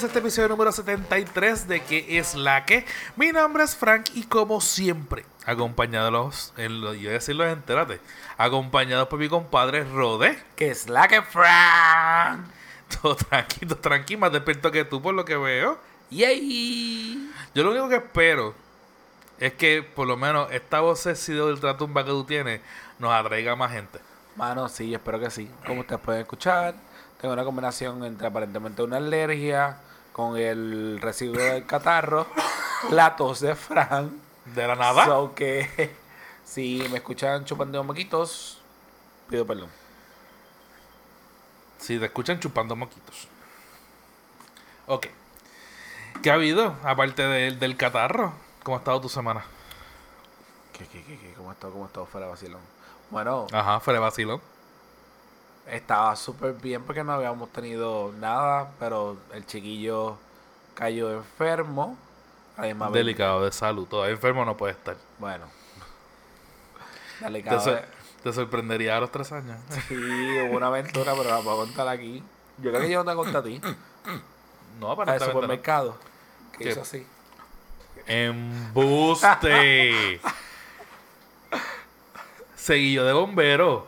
Bienvenidos a este episodio número 73 de ¿Qué es la que? Mi nombre es Frank y como siempre, acompañados, en lo, yo voy a decirlo, entérate, acompañados por mi compadre Rode. ¿Qué es la que Frank? Todo tranquilo, tranquilo, más despierto que tú por lo que veo. Yay. Yo lo único que espero es que por lo menos esta voz sido del tratumba que tú tienes nos atraiga más gente. Mano, sí, espero que sí. Como ustedes pueden escuchar, tengo una combinación entre aparentemente una alergia con el residuo del catarro, la tos de Frank. De la nada. So que si me escuchan chupando moquitos, pido perdón. Si te escuchan chupando moquitos. Ok. ¿Qué ha habido? Aparte del, del catarro. ¿Cómo ha estado tu semana? ¿Qué, qué, qué, qué? ¿Cómo está, cómo está fuera de vacilón? Bueno, Ajá, fuera de vacilón. Estaba súper bien porque no habíamos tenido nada, pero el chiquillo cayó enfermo. A la misma vez- Delicado de salud. Todavía enfermo no puede estar. Bueno. Te, Delicado. sor- de- te sorprendería a los tres años. Sí, hubo una aventura, pero la puedo contar aquí. Yo creo que yo no te conté a ti. No, aparentemente no. supermercado. Que ¿Qué? hizo así. Embuste. Seguillo de bombero.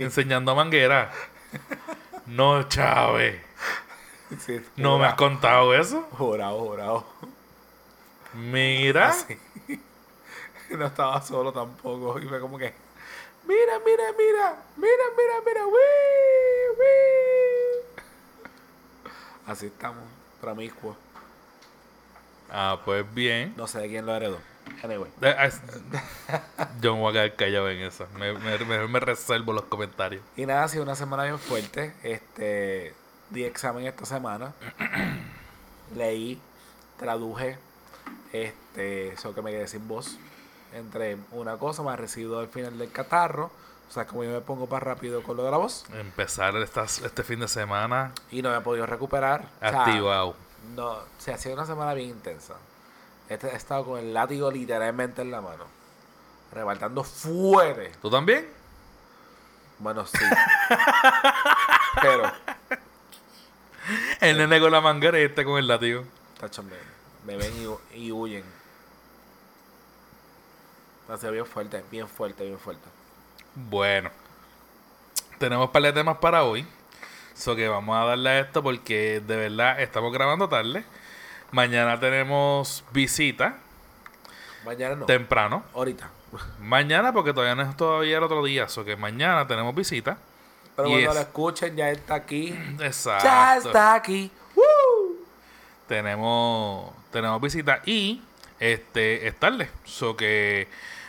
Enseñando manguera. No, Chávez. Sí, No me has contado eso. Jurado, jurado. Mira. Así. No estaba solo tampoco. Y fue como que. Mira, mira, mira. Mira, mira, mira. Wii, wii. Así estamos. Promiscuos. Ah, pues bien. No sé de quién lo heredó. Anyway. Eh, es- Yo me voy a quedar callado en esa. Me, me, mejor me reservo los comentarios. Y nada, ha sido una semana bien fuerte. Este, di examen esta semana. Leí, traduje, este, eso que me quedé sin voz. Entre una cosa más residuo al final del catarro. O sea, como yo me pongo más rápido con lo de la voz. Empezar estas- este fin de semana Y no me he podido recuperar. O sea, activado. no, o sea, ha sido una semana bien intensa. Este, he estado con el látigo literalmente en la mano. Rebaltando fuerte. ¿Tú también? Bueno, sí. Pero, El nene con la manguera y este con el látigo. Tacho, me, me ven y, hu- y huyen. Ha sido bien fuerte, bien fuerte, bien fuerte. Bueno, tenemos un par de temas para hoy. So que vamos a darle a esto porque de verdad estamos grabando tarde. Mañana tenemos visita Mañana no. temprano. Ahorita. Mañana porque todavía no es todavía el otro día. So que mañana tenemos visita. Pero cuando es- lo escuchen, ya está aquí. Exacto. Ya está aquí. ¡Woo! Tenemos, tenemos visita y este es tarde. So que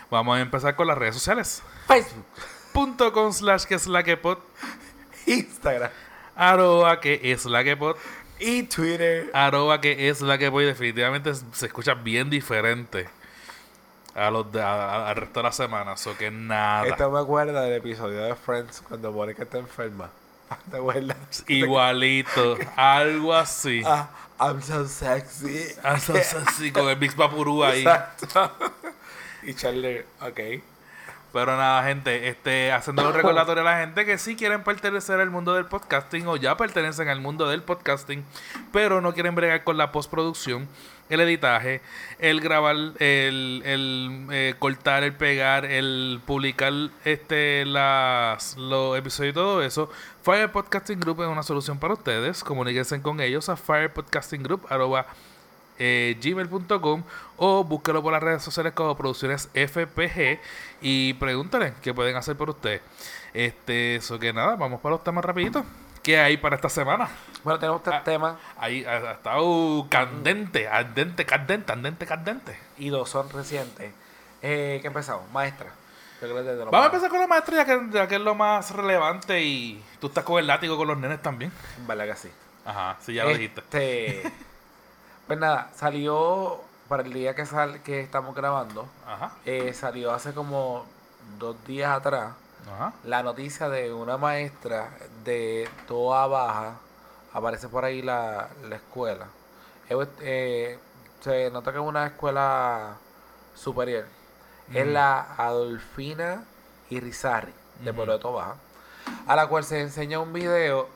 vamos a empezar con las redes sociales. Facebook, Punto com slash que es la que pod. Instagram Arroba que es la que pod. Y Twitter. arroba que es la que voy definitivamente se escucha bien diferente a los de, a- a- al resto de la semana so que nada Esto me acuerda del episodio de Friends cuando Mónica está enferma. ¿Te acuerdas? igualito algo así Ah, I'm so sexy. Así, así, con el Big Papurú ahí Exacto. y Charlie, ok. Pero nada gente este haciendo un recordatorio a la gente que si quieren pertenecer al mundo del podcasting o ya pertenecen al mundo del podcasting pero no quieren bregar con la postproducción el editaje, el grabar, el, el eh, cortar, el pegar, el publicar este las los episodios y todo eso, Fire Podcasting Group es una solución para ustedes. Comuníquense con ellos a firepodcastinggroup eh, gmail.com o búsquelo por las redes sociales como Producciones FPG y pregúntale qué pueden hacer por ustedes. Este, eso que nada, vamos para los temas rapiditos. ¿Qué hay para esta semana? Bueno, tenemos tres Ah. temas Ahí ha, estado candente, ardente, candente, candente, candente. y dos son recientes. Eh, ¿Qué empezamos? Maestra. Vamos a empezar con la maestra ya que, ya que es lo más relevante y tú estás con el látigo con los nenes también. Vale que sí. Ajá, sí, ya lo dijiste. Pues nada, salió para el día que sal, que estamos grabando. Ajá, eh, salió hace como dos días atrás ajá. la noticia de una maestra de Toa Baja. Aparece por ahí la, la escuela. Eh, se nota que es una escuela superior. Es Mm. la Adolfina Irizarry, de. Pueblo de Toa Baja. A la cual se enseña un video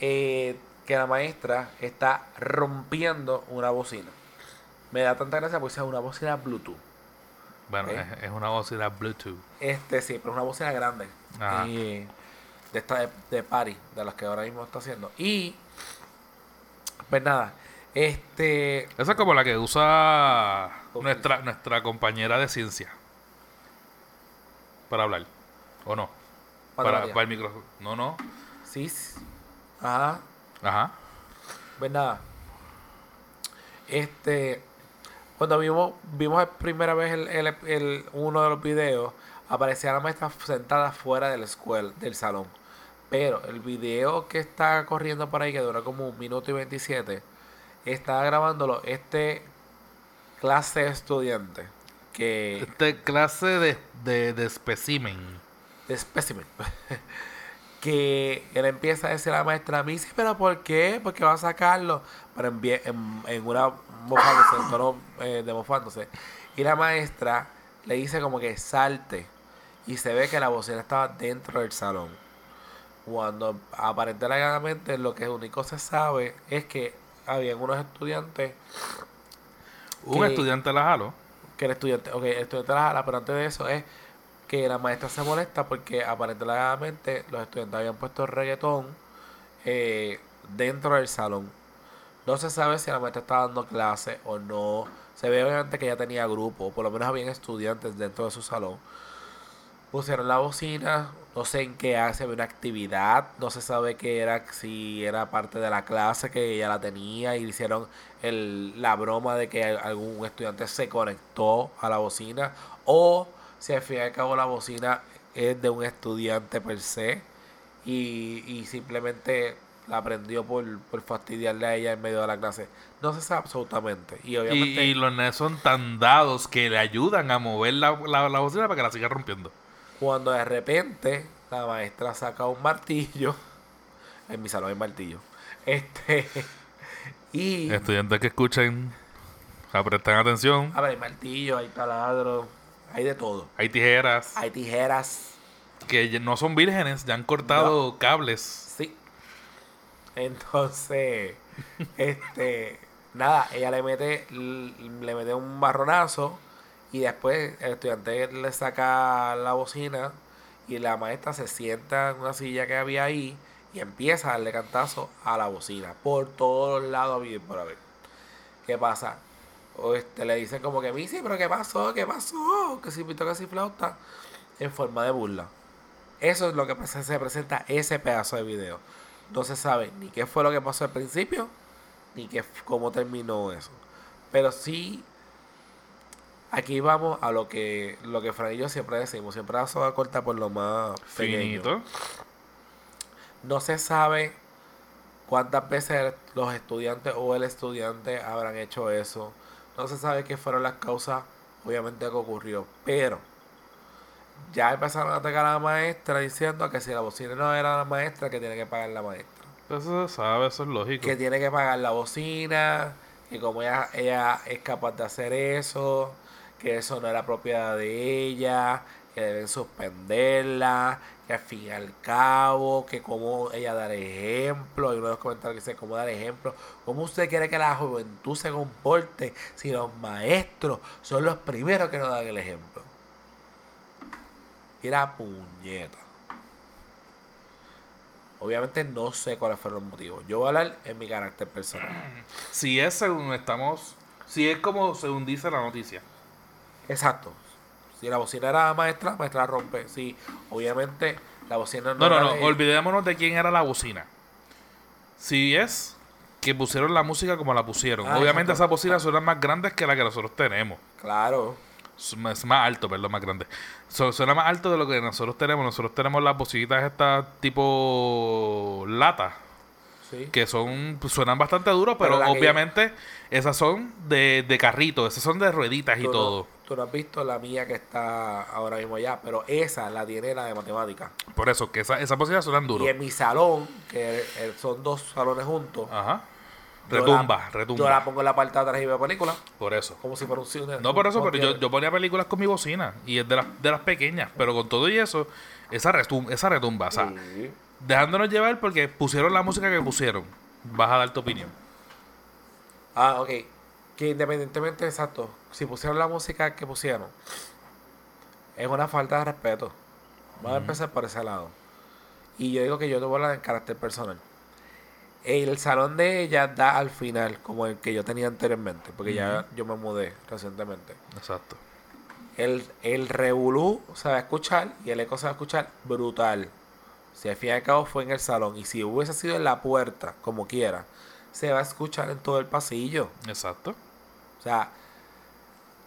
eh, que la maestra está rompiendo una bocina. Me da tanta gracia porque es una bocina Bluetooth. Bueno, ¿Eh? es, es una bocina Bluetooth. Este sí, pero es una bocina grande. Ajá. Y de esta de, de party, de las que ahora mismo está haciendo. Y pues nada, este Esa es como la que usa nuestra, nuestra compañera de ciencia. Para hablar. ¿O no? Para, María. para el micrófono. No, no. sí, sí. Ajá. Ajá. Pues nada. Este. Cuando vimos, vimos la primera vez el, el- el- uno de los videos, aparecía la maestra sentada fuera de la escuela, del salón. Pero el video que está corriendo por ahí, que dura como un minuto y 27, está grabándolo este clase de estudiante que Este clase de, de, de espécimen. de. que él empieza a decir a la maestra, sí, pero ¿por qué? ¿Por qué va a sacarlo? Pero en, vie- en, en una mofándose, en tono eh, de mofándose. Y la maestra le dice como que salte. Y se ve que la bocina estaba dentro del salón. Cuando aparentemente lo que único se sabe es que había unos estudiantes Un Que- estudiante la jaló. que el estudiante, ok, el estudiante la jala, pero antes de eso es que la maestra se molesta porque aparentemente los estudiantes habían puesto reggaetón eh, dentro del salón. No se sabe si la maestra estaba dando clase o no. Se ve obviamente que ya tenía grupo, por lo menos habían estudiantes dentro de su salón. Pusieron la bocina, no sé en qué hace, había una actividad, no se sabe qué era, si era parte de la clase que ella la tenía y hicieron el, la broma de que algún estudiante se conectó a la bocina o si al fin y al cabo la bocina es de un estudiante per se y, y simplemente la aprendió por, por fastidiarle a ella en medio de la clase. No se sabe absolutamente. Y obviamente... y los nenes son tan dados que le ayudan a mover la, la, la bocina para que la siga rompiendo. Cuando de repente la maestra saca un martillo. En mi salón hay martillo. Este. Y. Estudiantes que escuchen, prestan atención. A ver, hay martillo, hay taladro, hay de todo. Hay tijeras Hay tijeras. que no son vírgenes, ya han cortado cables. Sí. Entonces. este. Nada, ella le mete. Le mete un marronazo. Y después el estudiante le saca la bocina. Y la maestra se sienta en una silla que había ahí. Y empieza a darle cantazo a la bocina. Por todos los lados, bien por haber. ¿Qué pasa? O este, le dicen como que, Missy, pero ¿qué pasó? ¿Qué pasó? Que si pito, que si flauta. En forma de burla. Eso es lo que se se presenta ese pedazo de video. No se sabe ni qué fue lo que pasó al principio, ni qué, cómo terminó eso. Pero sí, aquí vamos a lo que lo que Fran y yo siempre decimos. Siempre la soga corta por lo más pequeño. Finito. No se sabe cuántas veces los estudiantes o el estudiante habrán hecho eso. No se sabe qué fueron las causas, obviamente, que ocurrió. Pero ya empezaron a atacar a la maestra diciendo que si la bocina no era la maestra, que tiene que pagar la maestra. Eso se sabe, eso es lógico. Que tiene que pagar la bocina, que como ella, ella es capaz de hacer eso, que eso no era propiedad de ella, que deben suspenderla, que al fin y al cabo, que como ella dar ejemplo, hay uno de los comentarios que dice cómo dar ejemplo, cómo usted quiere que la juventud se comporte si los maestros son los primeros que nos dan el ejemplo. La puñeta. Obviamente no sé cuáles fueron los motivos. Yo voy a hablar en mi carácter personal. Si es según estamos. Si es como según dice la noticia. Exacto. Si la bocina era la maestra, maestra la rompe. Si obviamente la bocina no No, no, era no. de- Olvidémonos de quién era la bocina. Si es que pusieron la música como la pusieron. Ah, Obviamente exacto. esas bocinas son más grandes que la que nosotros tenemos. Claro. Es más alto, perdón, más grande. Suena más alto de lo que nosotros tenemos. Nosotros tenemos las bocinitas estas tipo lata. Sí. Que son, suenan bastante duros, pero, Pero la que- obviamente esas son de, de carrito, esas son de rueditas y Tú todo. Tú no has visto la mía que está ahora mismo allá, pero esa la tiene la de matemática. Por eso, que esa- esas bocinas suenan duros. Y en mi salón, que eh, son dos salones juntos, Ajá. yo Retumba, la- retumba. Yo la pongo en la parte de atrás y veo película, Por eso. como si fuera un cine. No por eso, ¿No pero yo, yo ponía películas con mi bocina. Y es de las, de las pequeñas. Pero con todo y eso, esa retumba, esa retumba. O sea, Sí. dejándonos llevar porque pusieron la música que pusieron. vas a dar tu opinión. Ah, ok. Que independientemente, exacto, si pusieron la música que pusieron, es una falta de respeto. Vamos a empezar por ese lado. Y yo digo que yo te voy a hablar en carácter personal. El salón de ella da al final, como el que yo tenía anteriormente, porque ya yo me mudé recientemente. Exacto. El, el revolú se va a escuchar y el eco se va a escuchar brutal. Si al fin y al cabo fue en el salón y si hubiese sido en la puerta, como quiera, se va a escuchar en todo el pasillo. Exacto. O sea,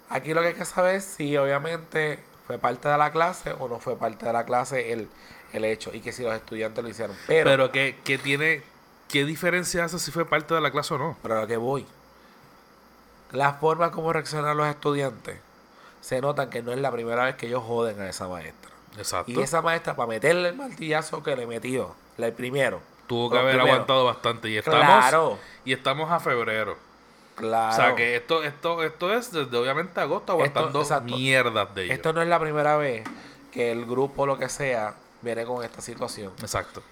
aquí lo que hay que saber es si obviamente fue parte de la clase o no fue parte de la clase el, el hecho y que si los estudiantes lo hicieron. Pero, Pero ¿qué, qué tiene, qué diferencia hace si fue parte de la clase o no? pero a lo que voy, la forma como reaccionan los estudiantes se notan que no es la primera vez que ellos joden a esa maestra. Exacto. Y esa maestra, para meterle el martillazo que le metió, el primero. Tuvo que haber aguantado bastante. Y estamos, Claro, y estamos a febrero. claro. O sea que esto, esto, esto es desde obviamente agosto aguantando exacto. mierdas de ellos. Esto no es la primera vez que el grupo, lo que sea, viene con esta situación. Exacto.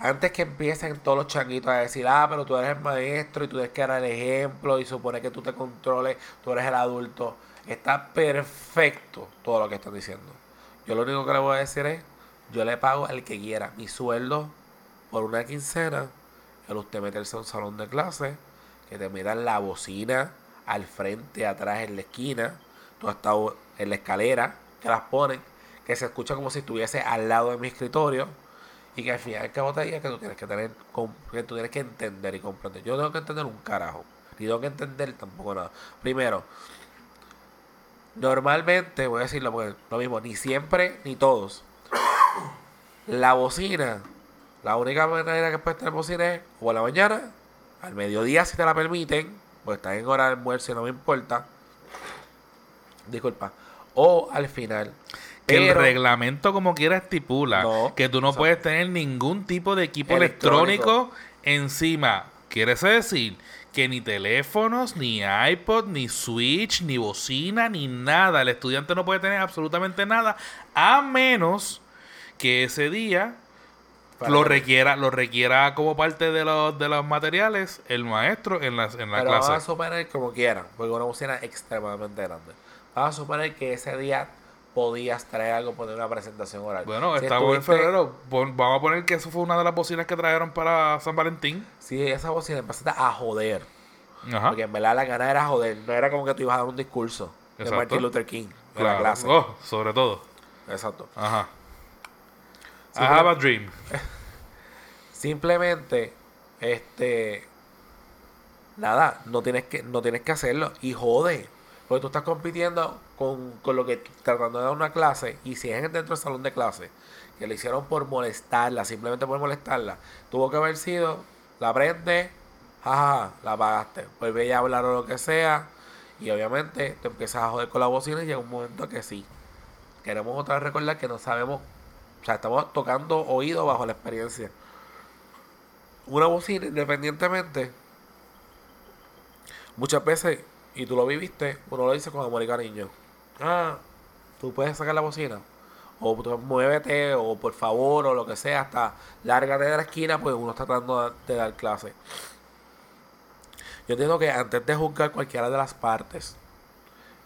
Antes que empiecen todos los changuitos a decir, ah, pero tú eres el maestro y tú tienes que dar el ejemplo y supone que tú te controles, tú eres el adulto. Está perfecto todo lo que están diciendo. Yo lo único que le voy a decir es, yo le pago al que quiera mi sueldo por una quincena, el usted meterse a un salón de clase, que te metan la bocina al frente, atrás, en la esquina, tú has estado en la escalera, que las ponen, que se escucha como si estuviese al lado de mi escritorio, y que al final que te diga que tú tienes que tener, que tú tienes que entender y comprender. Yo tengo que entender un carajo, ni tengo que entender tampoco nada. Primero, normalmente, voy a decirlo lo mismo, ni siempre ni todos. La bocina, la única manera que puedes tener bocina es o a la mañana, al mediodía si te la permiten, pues estás en hora de almuerzo y no me importa. Disculpa. O al final. Que el reglamento como quiera estipula No, que tú no exacto. puedes tener ningún tipo de equipo Electrónico. electrónico, encima. Quiere decir que ni teléfonos, ni iPod, ni Switch, ni bocina, ni nada. El estudiante no puede tener absolutamente nada a menos que ese día Para lo requiera, lo requiera como parte de los, de los materiales el maestro en la, en la Pero vamos a clase. suponer como quieran, porque una bocina extremadamente grande. Vamos a suponer que ese día podías traer algo, poner una presentación oral. Bueno, Si estamos en estuviste- febrero. Pon- vamos a poner que eso fue una de las bocinas que trajeron para San Valentín. Si esa bocina empezaste a joder, Ajá. porque en verdad la gana era joder, no era como que tú ibas a dar un discurso de Exacto. Martin Luther King en la clase. Oh, sobre todo. Exacto. Ajá. I have a dream. Simplemente, este, nada, no tienes que, no tienes que hacerlo y jode. Porque tú estás compitiendo con, con lo que tratando de dar una clase y si es dentro del salón de clase, que le hicieron por molestarla, simplemente por molestarla, tuvo que haber sido, la prende, jaja, la pagaste, vuelve a hablar o lo que sea y obviamente te empiezas a joder con la bocina y llega un momento que sí. Queremos otra vez recordar que no sabemos, o sea, estamos tocando oído bajo la experiencia. Una bocina independientemente muchas veces y tú lo viviste uno lo dice con amor y cariño. Ah tú puedes sacar la bocina o muévete o por favor o lo que sea hasta lárgate de la esquina pues uno está tratando de, de dar clase. Yo entiendo que antes de juzgar cualquiera de las partes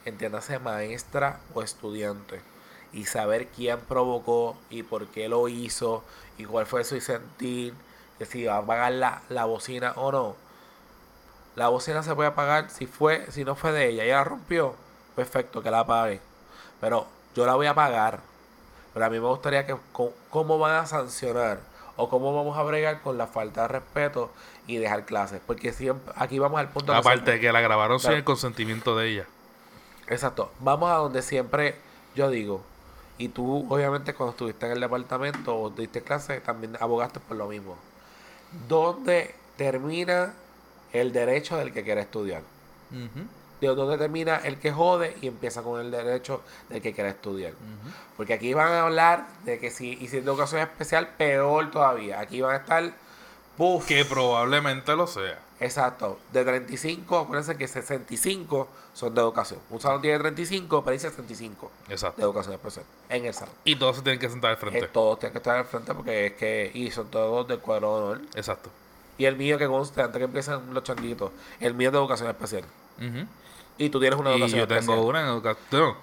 entiéndase maestra o estudiante y saber quién provocó y por qué lo hizo y cuál fue su sentir, que si va a pagar la, la bocina o no. La bocina se puede pagar si fue, si no fue de ella, ella la rompió, perfecto, que la pague. Pero yo la voy a pagar. Pero a mí me gustaría que cómo van a sancionar o cómo vamos a bregar con la falta de respeto y dejar clases. Porque siempre, aquí vamos al punto que Aparte de que la grabaron sin el consentimiento de ella. Exacto. Vamos a donde siempre yo digo, y tú obviamente cuando estuviste en el departamento o diste clase, también abogaste por lo mismo. ¿Dónde termina el derecho del que quiere estudiar? De dónde termina el que jode y empieza con el derecho del que quiere estudiar. Porque aquí van a hablar de que si hiciste educación especial, peor todavía. Aquí van a estar. Que probablemente lo sea. Exacto. De 35, acuérdense que 65 son de educación. Un salón tiene 35, pero hay 65 de Exacto. educación especial en el salón. Y todos se tienen que sentar al Eh, frente. todos tienen que estar al frente porque es que, y son todos de cuadro de honor. Exacto. Y el mío que conste, antes que empiecen los changuitos, el mío es de educación especial. Ujú. Y tú tienes una Y educación yo tengo especial. una en educación.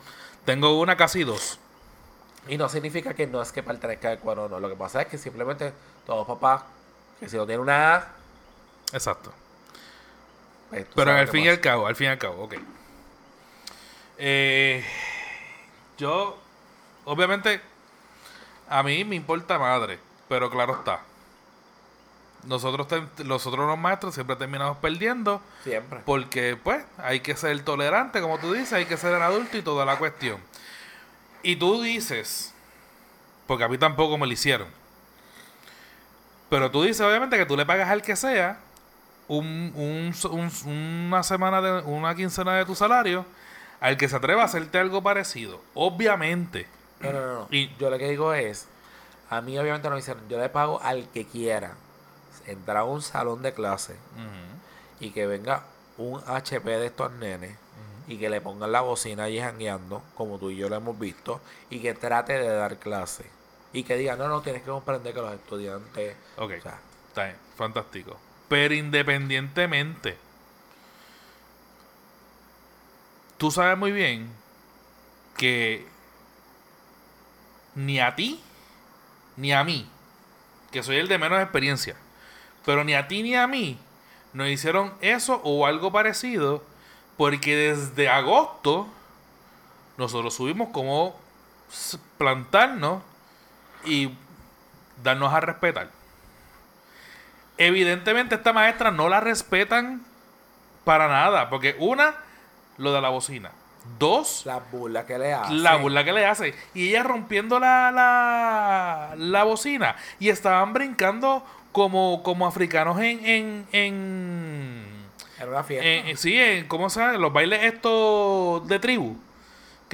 Tengo una casi dos. Y no significa que no es que pertenezca al cuadro, no. Lo que pasa es que simplemente todos papás, que si no tienen una A, Exacto. Pues, Pero al fin y al cabo, al fin y al cabo, ok. Eh, yo, obviamente, a mí me importa madre, pero claro está. Nosotros, nosotros los maestros siempre terminamos perdiendo Siempre. porque, pues, hay que ser tolerante, como tú dices, hay que ser el adulto y toda la cuestión. Y tú dices, porque a mí tampoco me lo hicieron, pero tú dices, obviamente, que tú le pagas al que sea un, un- un- una semana, de, una quincena de tu salario al que se atreva a hacerte algo parecido. Obviamente. No, no, no. Y- yo lo que digo es, a mí obviamente no me hicieron, yo le pago al que quiera entrar a un salón de clase y que venga un HP de estos nenes y que le pongan la bocina allí jangueando, como tú y yo lo hemos visto, y que trate de dar clase. Y que diga, no, no, tienes que comprender que los estudiantes... Ok, O sea, está bien, fantástico. Pero independientemente, tú sabes muy bien que ni a ti ni a mí, que soy el de menos experiencia, pero ni a ti ni a mí nos hicieron eso o algo parecido, porque desde agosto nosotros subimos como plantarnos y darnos a respetar. Evidentemente esta maestra no la respetan para nada, porque una, lo de la bocina. Dos, las burlas que le hacen. la burla que le hace. Y ella rompiendo la, la, la bocina. Y estaban brincando como, como africanos en... en, en Era una fiesta. en- sí, en, ¿cómo se llama? Los bailes estos de tribu.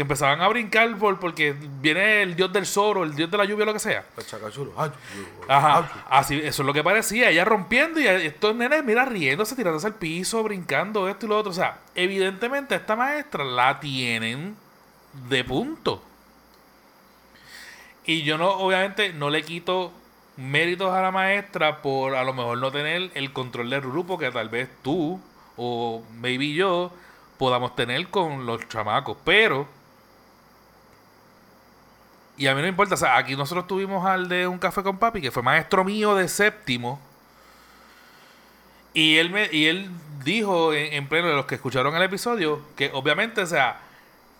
Que empezaban a brincar por, porque viene el dios del sol o el dios de la lluvia lo que sea. Ajá, así, eso es lo que parecía, ella rompiendo y estos nenes, mira, riéndose, tirándose al piso, brincando esto y lo otro. O sea, evidentemente esta maestra la tienen de punto. Y yo no, obviamente, no le quito méritos a la maestra por a lo mejor no tener el control del grupo que tal vez tú o maybe yo podamos tener con los chamacos. Pero y a mí no me importa, o sea, aquí nosotros tuvimos al de un café con papi, que fue maestro mío de séptimo. Y él me, y él dijo en, en pleno de los que escucharon el episodio, que obviamente, o sea,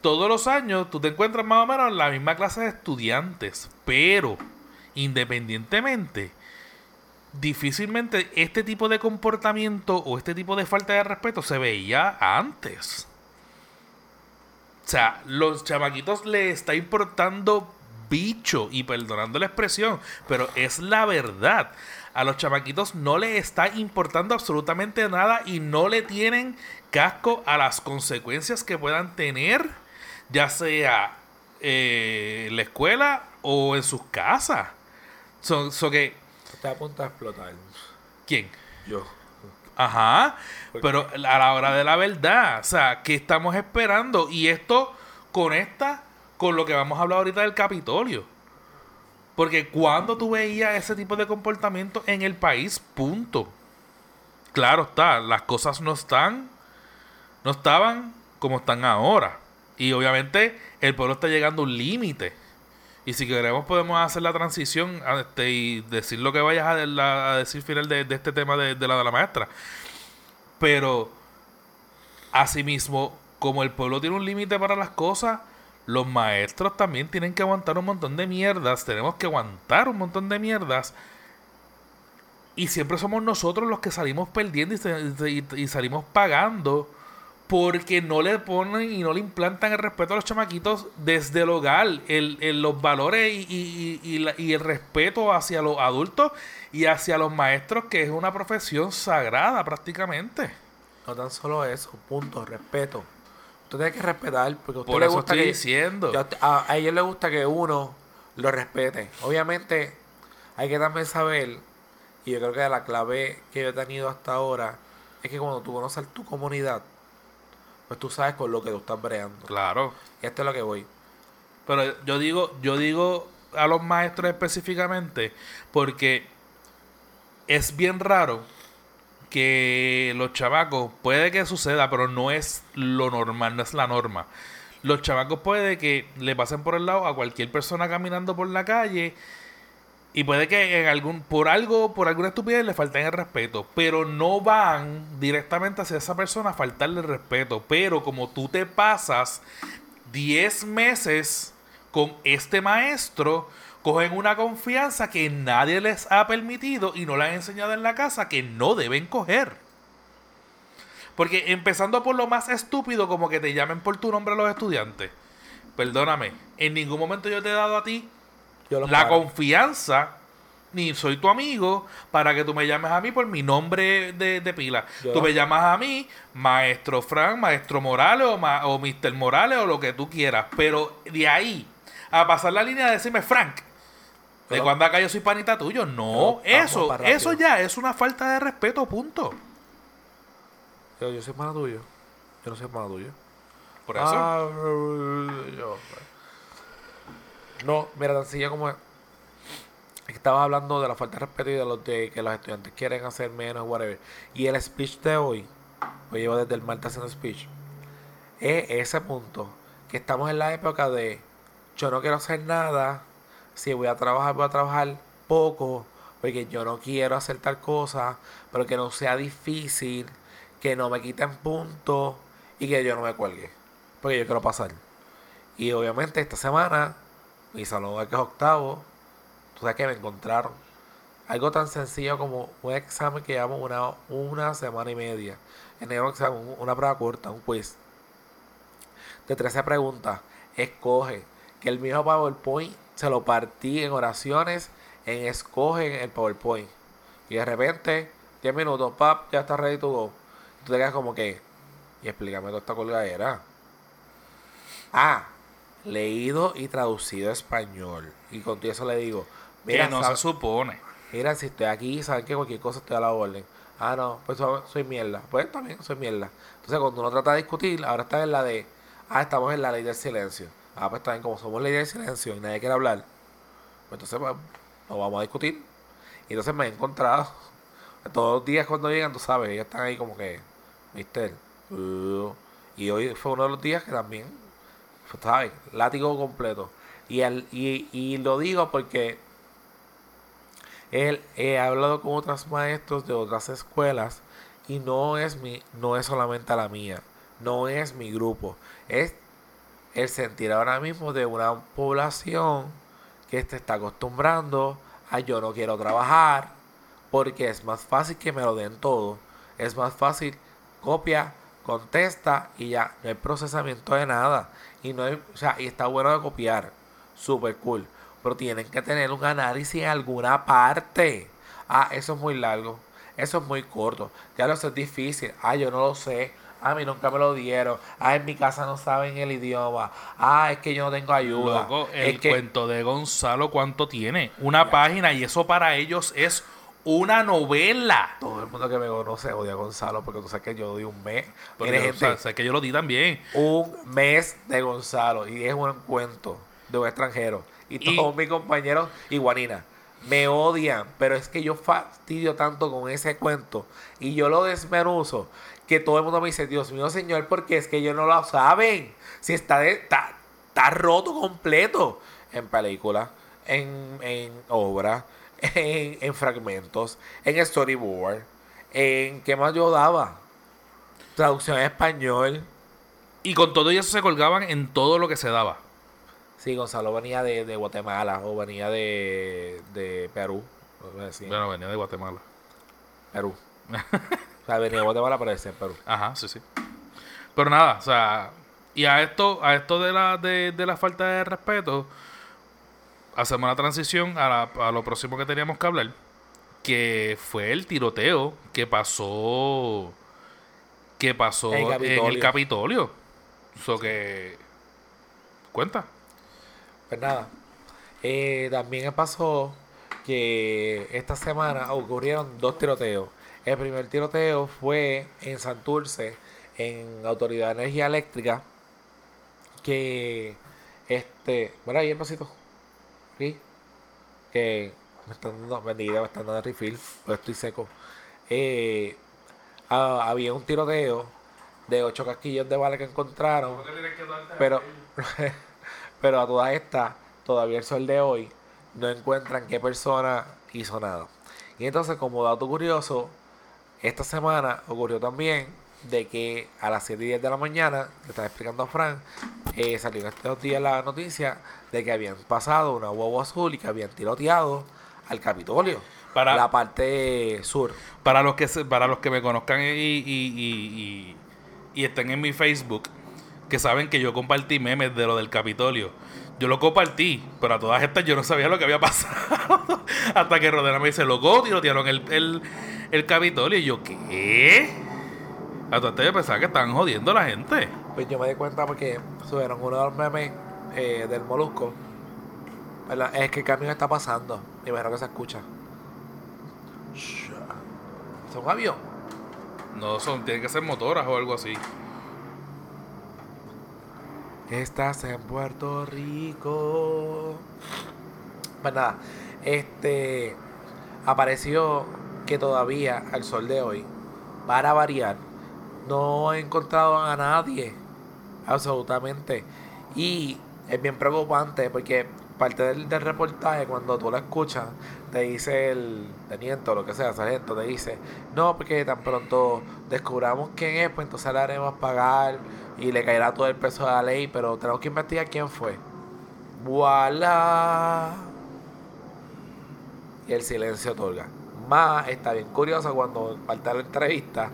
todos los años tú te encuentras más o menos en la misma clase de estudiantes. Pero, independientemente, difícilmente este tipo de comportamiento o este tipo de falta de respeto se veía antes. O sea, los chamaquitos le está importando bicho y perdonando la expresión, pero es la verdad. A los chamaquitos no le está importando absolutamente nada y no le tienen casco a las consecuencias que puedan tener, ya sea eh, en la escuela o en sus casas. So, so que, Está a punto de explotar. ¿quién? Yo. Ajá, pero a la hora de la verdad, o sea, ¿qué estamos esperando? Y esto conecta con lo que vamos a hablar ahorita del Capitolio. Porque cuando tú veías ese tipo de comportamiento en el país, punto. Claro está, las cosas no están, no estaban como están ahora. Y obviamente el pueblo está llegando a un límite. Y si queremos podemos hacer la transición este, y decir lo que vayas a, la- a decir final de, de este tema de, de la de la maestra. Pero asimismo, como el pueblo tiene un límite para las cosas, los maestros también tienen que aguantar un montón de mierdas. Tenemos que aguantar un montón de mierdas. Y siempre somos nosotros los que salimos perdiendo y, salimos pagando porque no le ponen y no le implantan el respeto a los chamaquitos desde el hogar, el, los valores y, y el respeto hacia los adultos y hacia los maestros, que es una profesión sagrada prácticamente. No tan solo eso, punto, respeto. Usted tiene que respetar porque a usted Por le eso gusta estoy que diciendo. yo- a, a ellos les gusta que uno lo respete. Obviamente hay que también saber y yo creo que la clave que yo he tenido hasta ahora es que cuando tú conoces tu comunidad, pues tú sabes con lo que tú estás breando. Claro. Y esto es lo que voy. Pero yo digo, yo digo a los maestros específicamente porque es bien raro que los chavacos, puede que suceda, pero no es lo normal, no es la norma. Los chavacos puede que le pasen por el lado a cualquier persona caminando por la calle y puede que en algún por algo, por alguna estupidez le falten el respeto, pero no van directamente hacia esa persona a faltarle el respeto, pero como tú te pasas 10 meses con este maestro, cogen una confianza que nadie les ha permitido y no le han enseñado en la casa que no deben coger. Porque empezando por lo más estúpido, como que te llamen por tu nombre a los estudiantes. Perdóname, en ningún momento yo te he dado a ti la confianza, ni soy tu amigo, para que tú me llames a mí por mi nombre de, pila. Tú me llamas a mí, maestro Frank, maestro Morales o, o Mr. Morales o lo que tú quieras. Pero de ahí a pasar la línea de decirme Frank, ¿De cuando acá yo soy panita tuyo? No, eso, eso ya es una falta de respeto, punto. Yo, yo soy pana tuyo. Yo no soy pana tuyo. Por eso. Ah, no, mira, tan sencillo como es. Estabas hablando de la falta de respeto y de, los de que los estudiantes quieren hacer menos, whatever. Y el speech de hoy, hoy llevo desde el martes haciendo speech, es ese punto. Que estamos en la época de yo no quiero hacer nada si voy a trabajar, voy a trabajar poco, porque yo no quiero hacer tal cosa, pero que no sea difícil, que no me quiten puntos y que yo no me cuelgue, porque yo quiero pasar. Y obviamente esta semana, mi salón que es octavo, tú sabes que me encontraron algo tan sencillo como un examen que llevamos una, una semana y media. En el examen, una prueba corta, un quiz. De 13 preguntas, escoge que el mismo PowerPoint se lo partí en oraciones, en escoge el PowerPoint. Y de repente, 10 minutos, pap, ya está ready to go. Tú te quedas como que, y explícame toda esta colgadera. Ah, leído y traducido a español. Y con todo eso le digo, mira, no se supone. Mira, si estoy aquí, saben que cualquier cosa estoy a la orden. Ah, no, pues soy mierda. Pues también soy mierda. Entonces, cuando uno trata de discutir, ahora está en la de, ah, estamos en la ley del silencio. Ah, pues también, como somos ley de silencio y nadie quiere hablar, pues entonces pues, nos vamos a discutir. Y entonces me he encontrado todos los días cuando llegan, tú sabes, ellos están ahí como que, mister. Uh, y hoy fue uno de los días que también, pues, ¿sabes? Látigo completo. Y, lo digo porque él, he hablado con otros maestros de otras escuelas y no es mi, no es solamente la mía, no es mi grupo, el sentir ahora mismo de una población que se está acostumbrando a yo no quiero trabajar porque es más fácil que me lo den todo. Es más fácil copia, contesta y ya no hay procesamiento de nada. Y no hay, o sea, y está bueno de copiar. Super cool. Pero tienen que tener un análisis en alguna parte. Ah, eso es muy largo. Eso es muy corto. Ya lo sé, es difícil. Ah, yo no lo sé. A mí nunca me lo dieron. Ah, en mi casa no saben el idioma. Ah, es que yo no tengo ayuda. el cuento de Gonzalo, ¿cuánto tiene? Una página y eso para ellos es una novela. Todo el mundo que me conoce odia a Gonzalo porque tú sabes que yo doy un mes. Pero sé que yo lo di también. Un mes de Gonzalo y es un cuento de un extranjero. Y, y todos mis compañeros, iguanina, me odian. Pero es que yo fastidio tanto con ese cuento y yo lo desmenuzo que todo el mundo me dice, Dios mío, Señor, porque es que ellos no lo saben. Si está, de, está, roto completo en película, en, en obra, en, en, fragmentos, en storyboard, en qué más yo daba. Traducción en español. Y con todo eso se colgaban en todo lo que se daba. Sí, Gonzalo venía de, de Guatemala o venía de, de Perú. Bueno, venía de Guatemala. Perú. O sea, venía Guatemala para ese Perú. Ajá, sí, sí. Pero nada, o sea, y a esto, a esto de la, de, la falta de respeto, hacemos la transición a, a lo próximo que teníamos que hablar, que fue el tiroteo que pasó que pasó en el Capitolio. Eso que cuenta. Pues nada. Eh, también pasó que esta semana ocurrieron dos tiroteos el primer tiroteo fue en Santurce, en Autoridad de Energía Eléctrica, que este, bueno, ahí el pasito, ¿sí? que me están dando, bendita, me están dando refill, pero estoy seco. Eh, ah, había un tiroteo de ocho casquillos de bala que encontraron. Pero, pero a todas estas, todavía el sol de hoy, no encuentran qué persona hizo nada. Y entonces, como dato curioso, esta semana ocurrió también de que a las 7 y 10 de la mañana, le estaba explicando a Frank, eh, salió en estos días la noticia de que habían pasado una guagua azul y que habían tiroteado al Capitolio. Para- la parte sur. Para los que para los que me conozcan y, y, y- y- y estén en mi Facebook, que saben que yo compartí memes de lo del Capitolio. Yo lo compartí, pero a todas estas yo no sabía lo que había pasado. Hasta que Rodena me dice, loco, tirotearon el, el, el Capitolio. Y yo, ¿qué? A todas estas yo pensaba que estaban jodiendo a la gente. Pues yo me di cuenta porque subieron uno de los memes eh, del Molusco. ¿verdad? Es que el camión está pasando. Y imagino que se escucha. ¿Es un avión? No, son, tienen que ser motoras o algo así. Estás en Puerto Rico. Pues nada, este apareció que todavía al sol de hoy, para variar, no he encontrado a nadie, absolutamente. Y es bien preocupante porque parte del, reportaje, cuando tú lo escuchas, te dice el teniente o lo que sea, sargento, te dice, no, porque tan pronto descubramos quién es, pues entonces le haremos pagar y le caerá todo el peso de la ley, pero tenemos que investigar quién fue. ¡Voilà! Y el silencio otorga. Más está bien curioso cuando falta la entrevista,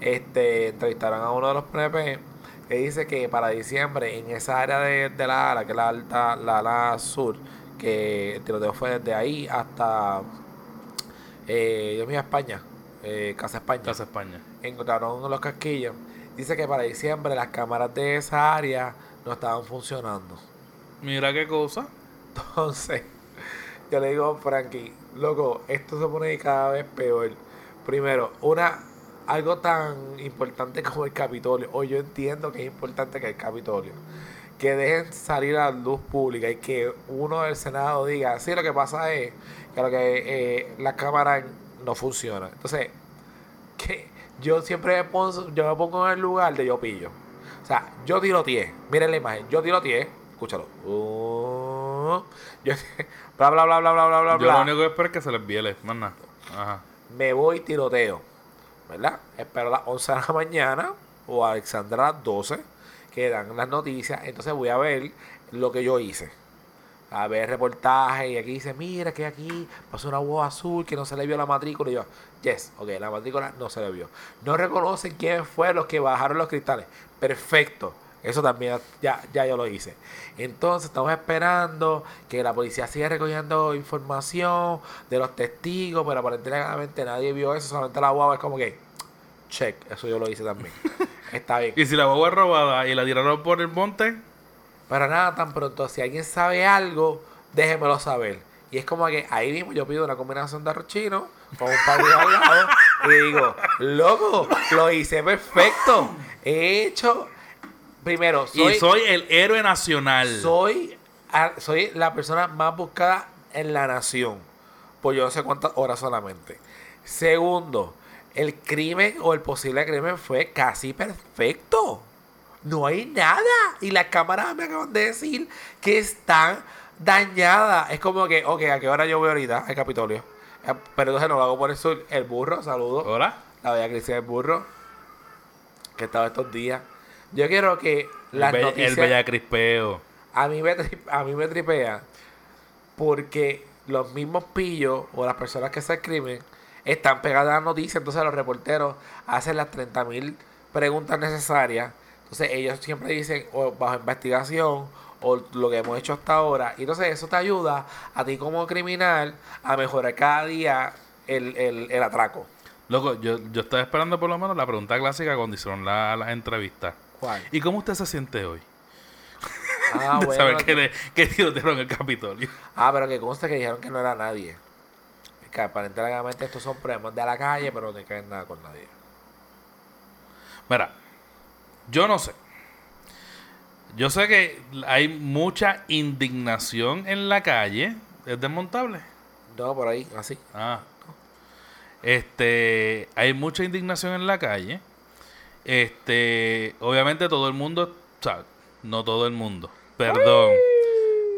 este, entrevistaron a uno de los PNP que dice que para diciembre en esa área de, de la ala, que es la alta, la ala sur, que el tiroteo fue desde ahí hasta eh, iba a España, eh, Casa España Casa España. encontraron los casquillos. Dice que para diciembre las cámaras de esa área no estaban funcionando. Mira qué cosa. Entonces, yo le digo a Frankie, loco, esto se pone cada vez peor. Primero, una algo tan importante como el Capitolio, o yo entiendo que es importante que el Capitolio, que dejen salir a la luz pública y que uno del Senado diga, sí, lo que pasa es que, lo que eh, la cámara no funciona. Entonces, que yo siempre me pongo, yo me pongo en el lugar de yo pillo. O sea, yo tiroteé. Miren la imagen. Yo tiroteé. Escúchalo. Uh, yo, bla, bla, bla, bla, bla, bla, bla, Yo bla. lo único que espero es que se les viele, más nada. Ajá. Me voy tiroteo. ¿Verdad? Espero a las 11 de la mañana o a Alexandra a las 12 que dan las noticias. Entonces voy a ver lo que yo hice. A ver reportaje y aquí dice, mira que aquí pasó una voz azul que no se le vio la matrícula. Y yo, yes, ok, la matrícula no se le vio. No reconocen quién fue los que bajaron los cristales. Perfecto. Eso también ya, ya yo lo hice. Entonces estamos esperando que la policía siga recogiendo información de los testigos, pero aparentemente nadie vio eso, solamente la guagua es como que, check, eso yo lo hice también. Está bien. Y si la boba es robada y la tiraron por el monte, Para nada, tan pronto, si alguien sabe algo, déjemelo saber. Y es como que ahí mismo yo pido una combinación de arroz chino con un pan al lado y digo, loco, lo hice perfecto. He hecho, primero, soy, y soy el héroe nacional. soy, soy la persona más buscada en la nación. Por yo no sé cuántas horas solamente. Segundo, el crimen o el posible crimen fue casi perfecto. No hay nada. Y las cámaras me acaban de decir que están dañadas. Es como que, ok, ¿a qué hora yo voy ahorita al Capitolio? Eh, Pero entonces no lo hago por el sur. El burro, saludos. ¿Hola? La bella Cristian del burro. Que estaba estos días. Yo quiero que las el, noticias... el bella crispeo. A mí, me a mí me tripea porque los mismos pillos o las personas que se escriben están pegadas a las noticias, entonces los reporteros hacen las 30.000 preguntas necesarias, entonces ellos siempre dicen o bajo investigación o lo que hemos hecho hasta ahora, y entonces eso te ayuda a ti como criminal a mejorar cada día el, el, el atraco. Loco, yo, yo estaba esperando por lo menos la pregunta clásica cuando hicieron la- las entrevistas. ¿Cuál? ¿Y cómo usted se siente hoy? Ah, de bueno, saber que, le- que tirotearon el Capitolio. Ah, pero que conste que dijeron que no era nadie. Que aparentemente estos son problemas de la calle, pero no tienen nada con nadie. Mira, yo no sé. Yo sé que hay mucha indignación en la calle. ¿Es desmontable? No, por ahí, así. Ah. Este, hay mucha indignación en la calle. Este, obviamente todo el mundo, o sea, no todo el mundo. Perdón.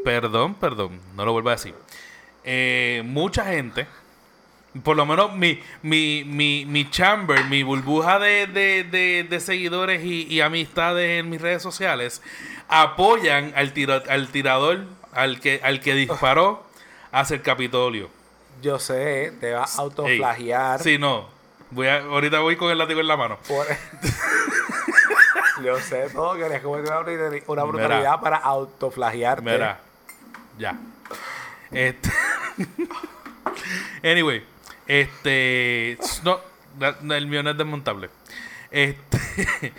Perdón, perdón, no lo vuelvo a decir. Eh, mucha gente, por lo menos mi, mi, mi, mi chamber, mi burbuja de, de, de, de seguidores y, y amistades en mis redes sociales, apoyan al, tiro, al tirador, al que, al que disparó hacia el Capitolio. Yo sé, te va a autoflagear. Sí, no. Voy a, ahorita voy con el látigo en la mano. Por- Yo sé todo, querías cometer una, una brutalidad para autoflagearte. Mira, ya. Este. anyway, este. No, el mío no es desmontable. Este.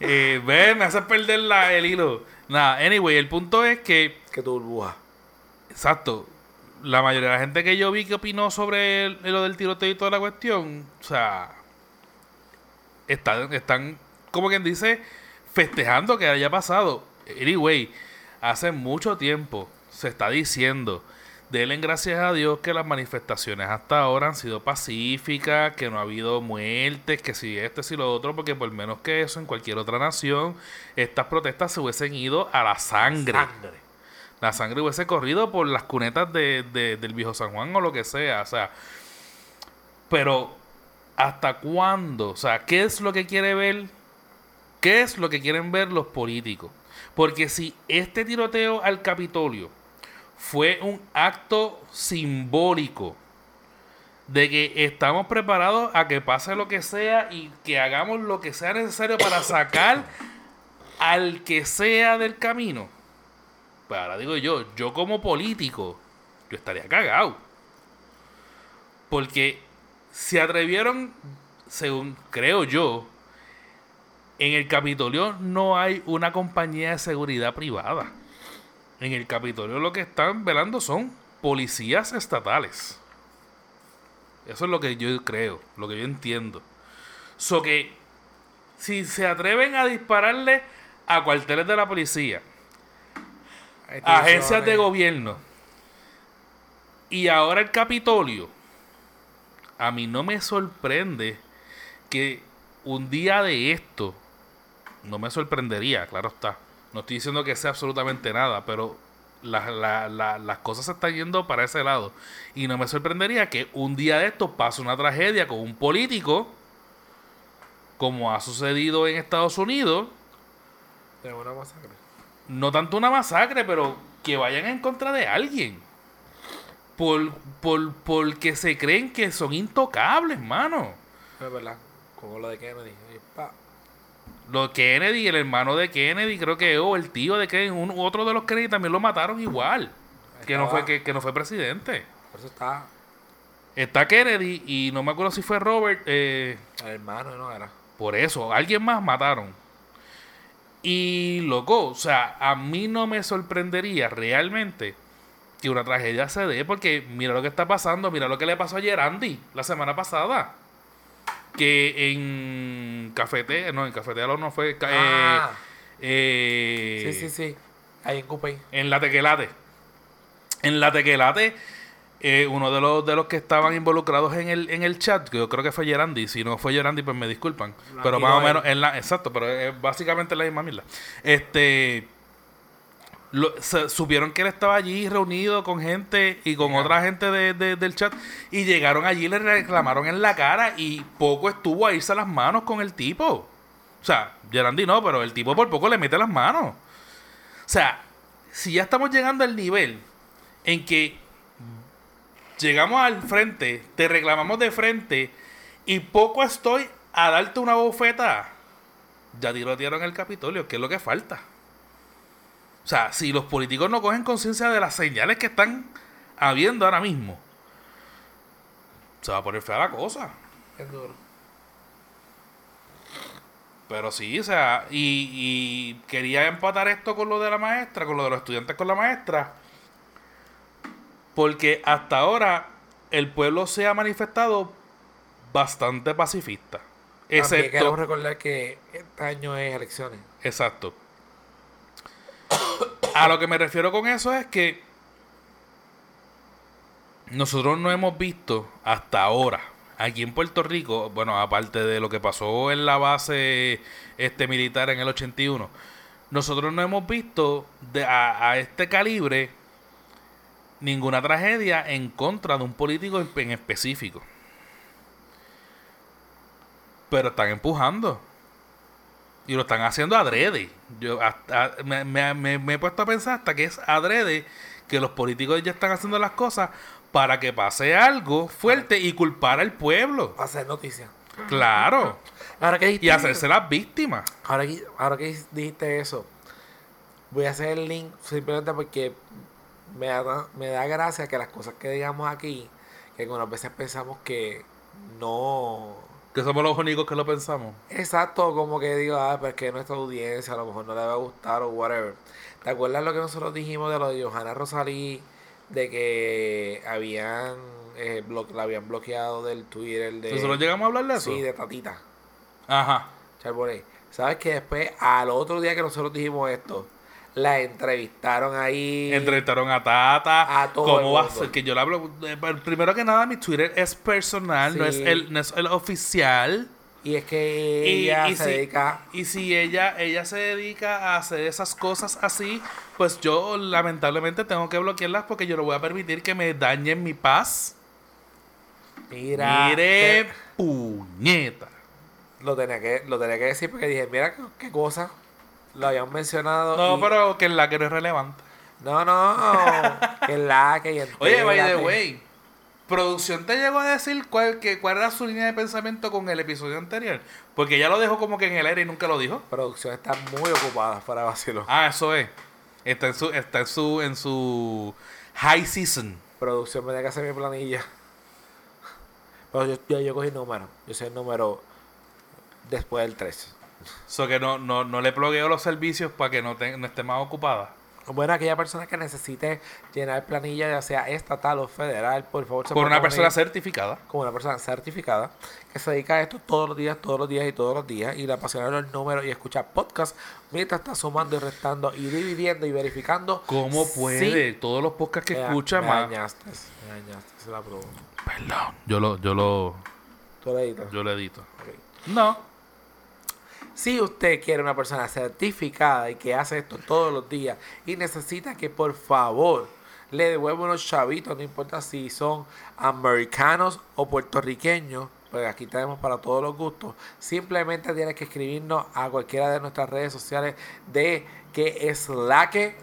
eh, ve, me hace perder la, el hilo. Nada, anyway, el punto es que. Que tu burbuja. Exacto. La mayoría de la gente que yo vi que opinó sobre el- lo del tiroteo y toda la cuestión, o sea, están, están como quien dice, festejando que haya pasado. Anyway, hace mucho tiempo se está diciendo, denle gracias a Dios que las manifestaciones hasta ahora han sido pacíficas, que no ha habido muertes, que si este, si lo otro, porque por menos que eso en cualquier otra nación, estas protestas se hubiesen ido a la sangre Sangre. La sangre hubiese corrido por las cunetas de, de- del viejo San Juan o lo que sea. O sea, pero ¿hasta cuándo? O sea, ¿qué es lo que quiere ver? ¿Qué es lo que quieren ver los políticos? Porque si este tiroteo al Capitolio fue un acto simbólico de que estamos preparados a que pase lo que sea y que hagamos lo que sea necesario para sacar al que sea del camino. Pues ahora digo yo, yo como político, yo estaría cagado. Porque se atrevieron, según creo yo, en el Capitolio no hay una compañía de seguridad privada. En el Capitolio lo que están velando son policías estatales. Eso es lo que yo creo, lo que yo entiendo. So que si se atreven a dispararle a cuarteles de la policía, agencias de gobierno y ahora el Capitolio, a mí no me sorprende que un día de esto, no me sorprendería, claro está, no estoy diciendo que sea absolutamente nada, pero la- la- la- las cosas se están yendo para ese lado. Y no me sorprendería que un día de esto pase una tragedia con un político, como ha sucedido en Estados Unidos, De una masacre. No tanto una masacre, pero que vayan en contra de alguien. Por, por, porque se creen que son intocables, mano. Es verdad. Como lo de Kennedy. Pa. Los Kennedy, el hermano de Kennedy, creo que, o el tío de Kennedy, un- otro de los Kennedy también lo mataron igual. Que no, fue, que, que no fue presidente. Por eso está Está Kennedy y no me acuerdo si fue Robert. eh, el hermano, ¿no? Era. Por eso, alguien más mataron. Y loco, o sea, a mí no me sorprendería realmente que una tragedia se dé, porque mira lo que está pasando, mira lo que le pasó ayer a Andy la semana pasada. Que en Cafete, no, en Cafetealo no fue. eh, Ah, eh, sí, sí, sí. Ahí en Coupé. en la Tequelate. En la Tequelate, eh, uno de los, de los que estaban involucrados en el, en el chat, que yo creo que fue Gerandi, si no fue Gerandi, pues me disculpan. La pero más o menos, en la, exacto, pero es básicamente la misma mierda. Este. lo- se- supieron que él estaba allí reunido con gente y con otra gente de- de- del chat y llegaron allí y le reclamaron en la cara y poco estuvo a irse las manos con el tipo. O sea, Gerandi no, pero el tipo por poco le mete las manos. O sea, si ya estamos llegando al nivel en que llegamos al frente, te reclamamos de frente y poco estoy a darte una bofeta, ya tirotearon el Capitolio, ¿qué es lo que falta? O sea, si los políticos no cogen conciencia de las señales que están habiendo ahora mismo, se va a poner fea la cosa. Es duro. Pero sí, o sea, y, y quería empatar esto con lo de la maestra, con lo de los estudiantes con la maestra, porque hasta ahora el pueblo se ha manifestado bastante pacifista. Excepto, recordar que este año es elecciones. exacto. A lo que me refiero con eso es que nosotros no hemos visto hasta ahora, aquí en Puerto Rico, bueno, aparte de lo que pasó en la base este militar en el 81, nosotros no hemos visto de, a, a este calibre ninguna tragedia en contra de un político en, específico. Pero están empujando. Y lo están haciendo adrede. Yo hasta, me, me- me- he puesto a pensar hasta que es adrede que los políticos ya están haciendo las cosas para que pase algo fuerte y culpar al pueblo. Va a ser noticia. Claro. Ahora que Y hacerse las víctimas. ahora, que- ahora que dijiste eso, voy a hacer el link simplemente porque me da, me da gracia que las cosas que digamos aquí, que algunas veces pensamos que no... Que somos los únicos que lo pensamos. Exacto, como que digo, ah, pero es que nuestra audiencia a lo mejor no le va a gustar o whatever. ¿Te acuerdas lo que nosotros dijimos de lo de Johanna Rosalí? De que habían, eh, la habían bloqueado del Twitter de... ¿Nosotros llegamos a hablar de eso? Sí, de Tatita. Ajá. Charbonnet. ¿Sabes que después, al otro día que nosotros dijimos esto, la entrevistaron ahí? Entrevistaron a Tata. A todo ¿Cómo va a ser? Que yo le hablo. eh, Primero que nada, mi Twitter es personal, no, es el, no es el oficial. Y es que ella y se si- dedica... Y si ella, ella se dedica a hacer esas cosas así, pues yo lamentablemente tengo que bloquearlas porque yo no voy a permitir que me dañen mi paz. Mira, Mire, te- puñeta. lo, tenía que, lo tenía que decir porque dije, mira qué cosa. Lo habían mencionado. No, y- pero que la que no es relevante. No, no. que la que... y Oye, by the way, ¿producción te llegó a decir cuál, que, cuál era su línea de pensamiento con el episodio anterior? Porque ella lo dejó como que en el aire y nunca lo dijo. Producción está muy ocupada para vacilo. Ah, eso es. Está en su, está en su, en su high season. Producción me tiene que hacer mi planilla. Pero yo, yo, yo cogí número. Yo sé el número después del 13. So que no, no, no le plugueo los servicios para que no, te- no esté más ocupada. Bueno, aquella persona que necesite llenar planilla, ya sea estatal o federal, por favor, se Por una persona certificada. como una persona certificada que se dedica a esto todos los días, todos los días y todos los días y le apasiona los números y escuchar podcast mientras está sumando y restando y dividiendo y verificando. ¿Cómo puede? Todos los podcasts que Me- escucha me más. dañaste, me dañaste, se la probó. Perdón. Yo lo, yo lo, Tú lo editas. yo lo edito. Ok. No. Si usted quiere una persona certificada y que hace esto todos los días y necesita que por favor le devuelva unos chavitos, no importa si son americanos o puertorriqueños, pues aquí tenemos para todos los gustos. Simplemente tiene que escribirnos a cualquiera de nuestras redes sociales de que es la que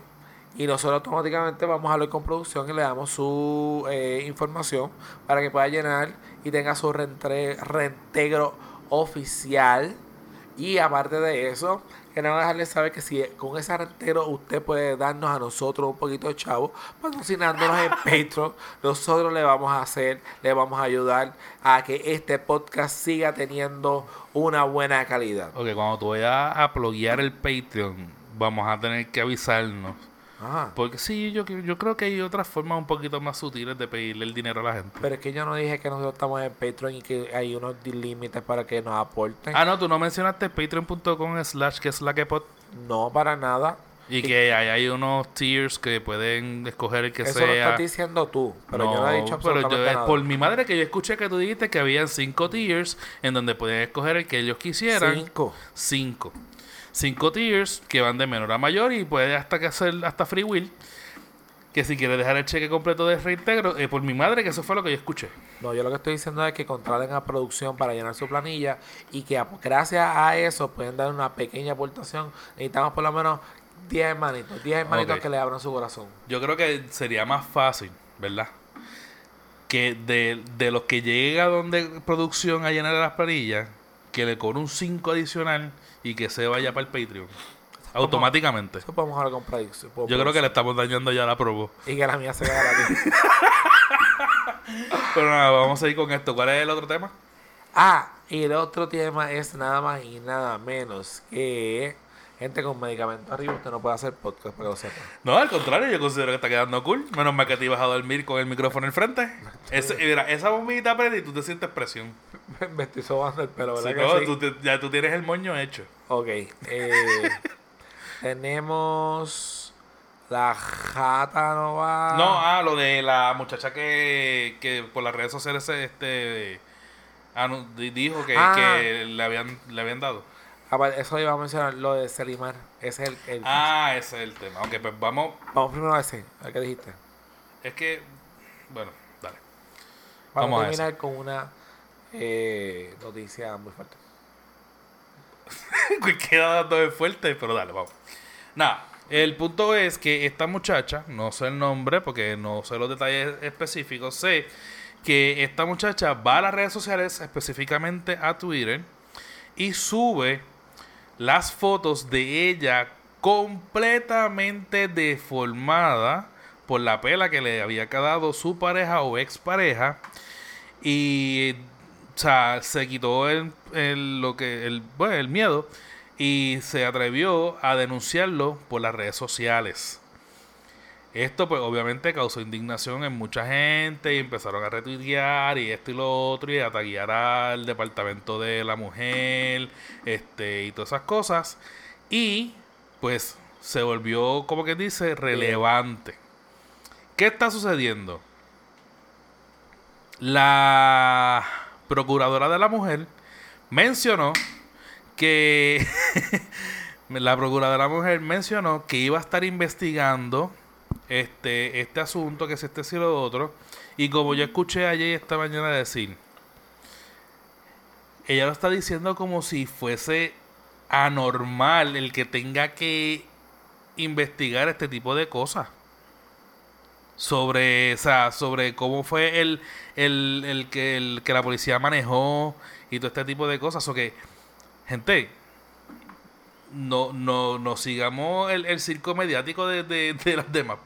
y nosotros automáticamente vamos a hablar con producción y le damos su eh, información para que pueda llenar y tenga su reintegro oficial. Y aparte de eso, queremos dejarles saber que si con ese rentero usted puede darnos a nosotros un poquito de chavo, patrocinándonos en Patreon, nosotros le vamos a hacer, le vamos a ayudar a que este podcast siga teniendo una buena calidad. Ok, cuando tú vayas a pluguear el Patreon, vamos a tener que avisarnos. Ajá. Porque sí, yo, yo creo que hay otras formas un poquito más sutiles de pedirle el dinero a la gente. Pero es que yo no dije que nosotros estamos en Patreon y que hay unos límites para que nos aporten. Ah, no, tú no mencionaste patreon.com slash que es la que. No, para nada. Y que hay, hay unos tiers que pueden escoger el que Eso lo sea. estás diciendo tú, pero yo no he dicho pero yo- absolutamente es nada. por mi madre que yo escuché que tú dijiste que habían cinco tiers en donde podían escoger el que ellos quisieran. Cinco. Cinco. Cinco tiers que van de menor a mayor y puede hasta que hacer hasta free will. Que si quieres dejar el cheque completo de reintegro, eh, por mi madre que eso fue lo que yo escuché. No, yo lo que estoy diciendo es que contraten a producción para llenar su planilla y que gracias a eso pueden dar una pequeña aportación. Necesitamos por lo menos 10 hermanitos, 10 hermanitos que le abran su corazón. Yo creo que sería más fácil, ¿verdad? Que de, de los que llega donde producción a llenar las planillas, que le cobre un 5 adicional y que se vaya para el Patreon. Automáticamente. Eso podemos hablar con Yo creo que le estamos dañando ya la probo. Y que la mía se quede gratis. Pero nada, vamos a ir con esto. ¿Cuál es el otro tema? Ah, y el otro tema es nada más y nada menos que gente con medicamentos arriba. Usted no puede hacer podcast para que lo sepa. No, al contrario, yo considero que está quedando cool. Menos mal que te ibas a dormir con el micrófono al frente. Ese- mira, esa bombita prende y tú te sientes presión. Me estoy sobando el pelo, ¿verdad Sí, que no, sí? tú te- ya tú tienes el moño hecho. Ok. eh, tenemos la jata no va. No, ah, lo de la muchacha que, que por las redes sociales este anu- di- dijo que, Ah. que le, habían, le habían dado. Ah, Eso iba a mencionar, lo de Selimar. Ese es el... el- Ah, ese es el tema. Ok, pues vamos. Vamos primero a ese, a ver qué dijiste. Es que, bueno, dale. Vamos, Vamos a a terminar con una eh, noticia muy fuerte. Queda dando fuerte, pero dale, vamos. Nada, el punto es que esta muchacha, no sé el nombre porque no sé los detalles específicos, sé que esta muchacha va a las redes sociales, específicamente a Twitter, y sube las fotos de ella completamente deformada por la pela que le había quedado su pareja o expareja. Y o sea, se quitó el- lo que, el, bueno, el miedo y se atrevió a denunciarlo por las redes sociales. Esto pues obviamente causó indignación en mucha gente y empezaron a retuitear y esto y lo otro y a taguear al departamento de la mujer este y todas esas cosas y pues se volvió como que dice relevante. ¿Qué está sucediendo? La procuradora de la mujer mencionó que la procuradora de la mujer mencionó que iba a estar investigando este este asunto que es este y lo otro y como yo escuché ayer esta mañana decir ella lo está diciendo como si fuese anormal el que tenga que investigar este tipo de cosas sobre, o sea, sobre cómo fue el, el, el que, el que la policía manejó y todo este tipo de cosas. O que, gente, no, no, no sigamos el, el circo mediático de, de, de las demás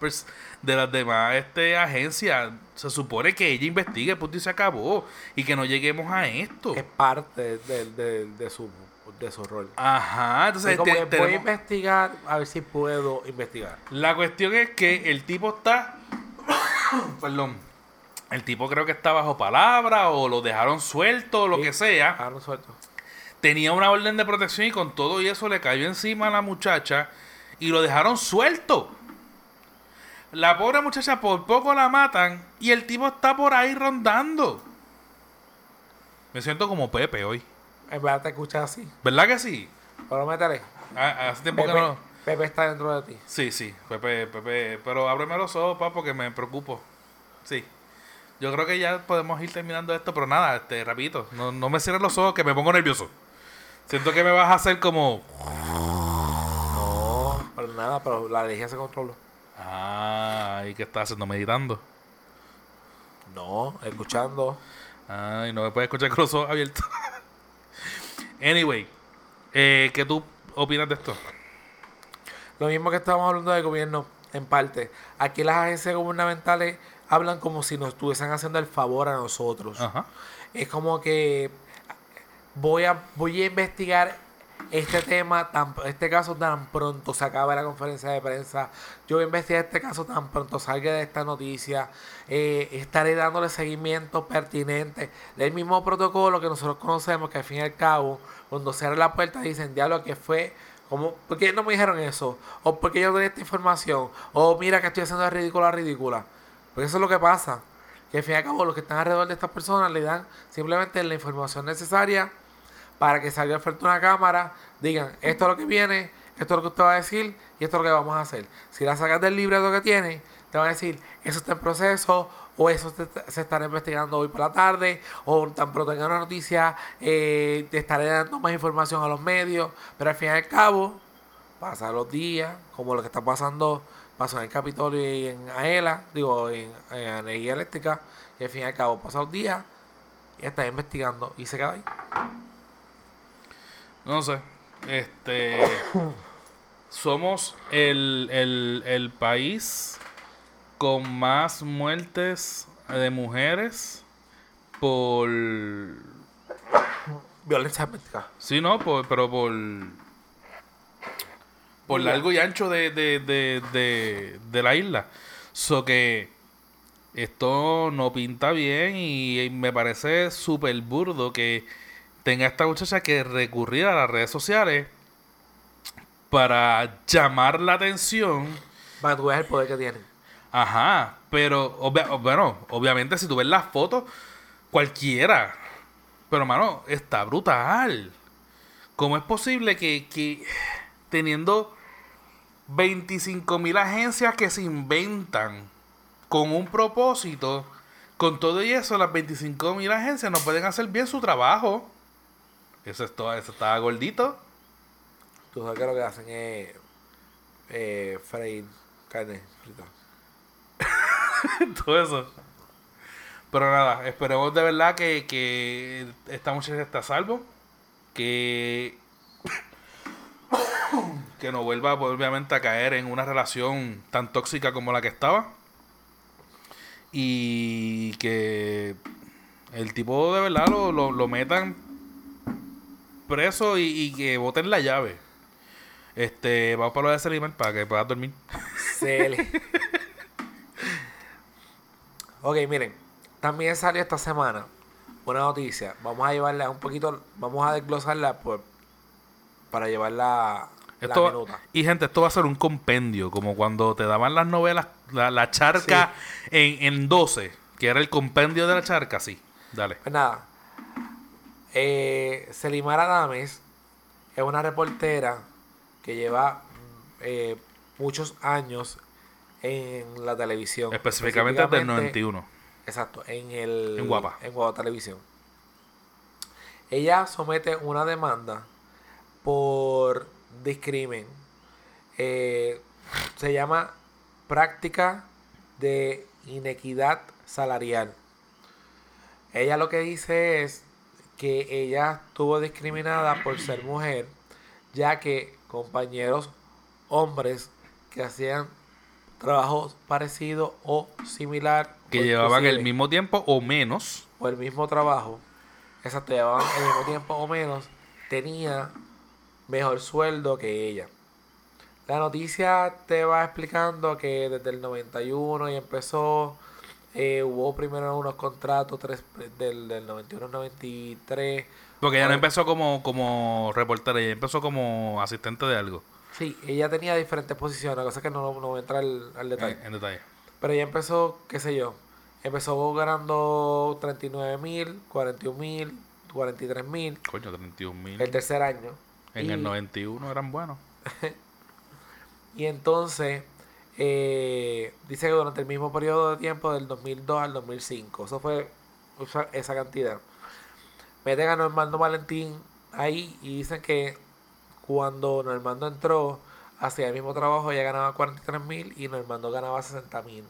de las demás este, agencias. Se supone que ella investigue, punto y se acabó. Y que no lleguemos a esto. Es parte de, de- de su, de su rol. Ajá, entonces Es como te- que voy a investigar, a ver si puedo investigar. La cuestión es que el tipo está. Perdón. El tipo creo que está bajo palabra o lo dejaron suelto o lo Sí. que sea. No suelto. Tenía una orden de protección y con todo y eso le cayó encima a la muchacha y lo dejaron suelto. La pobre muchacha por poco la matan y el tipo está por ahí rondando. Me siento como Pepe hoy. En verdad te escuchas así. ¿Verdad que sí? Pero métele. Ah, Hace tiempo que Pepe, no. Pepe está dentro de ti. Sí, sí, Pepe, Pepe, pero ábreme los ojos, papá, porque me preocupo. Sí. Yo creo que ya podemos ir terminando esto, pero nada, este, rapidito, no, no me cierres los ojos que me pongo nervioso. Siento que me vas a hacer como... No, pero nada, pero la alergia se controló. Ah, ¿y qué estás haciendo? Meditando. No, escuchando. Ay, no me puedes escuchar con los ojos abiertos. anyway, eh, ¿qué tú opinas de esto? Lo mismo que estábamos hablando del gobierno, en parte. Aquí las agencias gubernamentales hablan como si nos estuviesen haciendo el favor a nosotros. Ajá. Es como que voy a, voy a investigar este tema, tan, este caso tan pronto se acabe la conferencia de prensa. Yo voy a investigar este caso tan pronto salga de esta noticia. Eh, estaré dándole seguimiento pertinente del mismo protocolo que nosotros conocemos, que al fin y al cabo, cuando cierra la puerta dicen, diablo, que fue como, ¿por qué no me dijeron eso? O ¿por qué yo doy esta información? O mira que estoy haciendo de ridícula ridícula. Porque eso es lo que pasa. Que al fin y al cabo los que están alrededor de estas personas le dan simplemente la información necesaria para que salga frente una cámara, digan, esto es lo que viene, esto es lo que usted va a decir y esto es lo que vamos a hacer. Si la sacas del libreto que tiene, te van a decir, eso está en proceso, o eso se, estará investigando hoy por la tarde, o tan pronto tenga una noticia, eh, te estaré dando más información a los medios, pero al fin y al cabo, pasan los días, como lo que está pasando, pasó en el Capitolio y en AELA, digo, en, en Energía Eléctrica, y al fin y al cabo pasan los días, y está investigando, y se queda ahí. No sé. Este. somos el, el, el país con más muertes de mujeres por. Violencia doméstica. Sí, no, por, pero por. Por largo y ancho de, de, de, de, de la isla. So que. Esto no pinta bien y me parece súper burdo que tenga esta muchacha que recurrir a las redes sociales para llamar la atención. Para que tú veas el poder que tienen. Ajá, pero obvia- bueno, obviamente si tú ves las fotos, cualquiera Pero, mano, está brutal. ¿Cómo es posible que, que teniendo 25 mil agencias que se inventan con un propósito, con todo y eso, las 25 mil agencias no pueden hacer bien su trabajo? Eso, es todo, eso está gordito. Tú sabes que lo que hacen es eh, freír carne frita. todo eso. Pero nada, esperemos de verdad que, que esta muchacha está a salvo. Que, que no vuelva obviamente a caer en una relación tan tóxica como la que estaba. Y que el tipo de verdad lo, lo, lo metan preso y, y que boten la llave. Este, vamos para lo de Seliman para que puedas dormir. Cele. ok, miren. También salió esta semana una noticia. Vamos a llevarla un poquito, vamos a desglosarla por, para llevarla Esto, la minuta. y gente, esto va a ser un compendio, como cuando te daban las novelas, la, la charca en, en 12, que era el compendio de la charca, sí. Dale. Pues nada. Eh, Selimar Adames es una reportera que lleva eh, muchos años en la televisión. Específicamente desde el Específicamente- 91. Exacto, en el En Guapa. en Guapa Televisión. Ella somete una demanda por discrimen. Eh, se llama práctica de inequidad salarial. Ella lo que dice es que ella estuvo discriminada por ser mujer, ya que compañeros hombres que hacían trabajos parecidos o similar Que o llevaban el mismo tiempo o menos. o el mismo trabajo, exacto, llevaban el mismo tiempo o menos, tenía mejor sueldo que ella. La noticia te va explicando que desde el 91 y empezó, eh, hubo primero unos contratos tres, del, del 91 al 93. Porque ella no empezó como, como reportera, ella empezó como asistente de algo. Sí, ella tenía diferentes posiciones, cosa que no, no voy a entrar al, al detalle. En, en detalle. Pero ella empezó, qué sé yo, empezó ganando 39 mil, 41 mil, 43 mil Coño, 31 mil. el tercer año. En Y- el 91 eran buenos. Y entonces, eh, dice que durante el mismo periodo de tiempo, del 2002 al 2005, eso fue esa, cantidad. Meten a Normando Valentín ahí y dicen que cuando Normando entró, hacía el mismo trabajo, ella ganaba 43 mil y Normando ganaba 60 mil.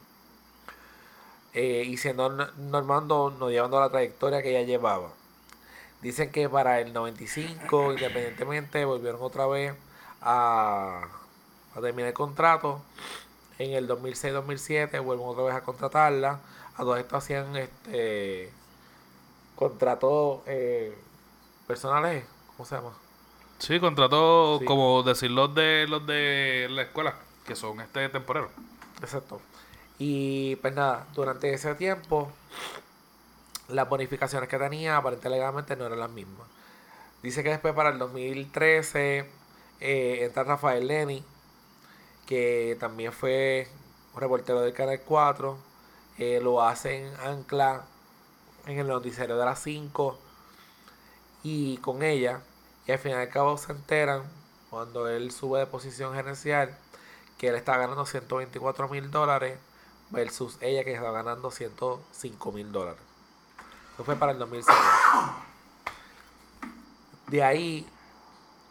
Eh, y siendo Normando no llevando la trayectoria que ella llevaba. Dicen que para el 95, independientemente, volvieron otra vez a terminar el contrato. En el 2006-2007 vuelven otra vez a contratarla. A todo esto hacían este contratos eh, personales, ¿cómo se llama? Sí, contrató Sí. como decir los de los de la escuela, que son este temporero. Exacto. Y pues nada, durante ese tiempo, las bonificaciones que tenía aparentemente legalmente no eran las mismas. Dice que después para el 2013 eh, entra Rafael Leni, que también fue reportero del Canal 4. eh, lo hace en Ancla, en el noticiero de las 5. Y con ella, y al final y al cabo se enteran, cuando él sube de posición gerencial, que él está ganando 124 mil dólares versus ella que está ganando 105 mil dólares. Eso fue para el 2006. De ahí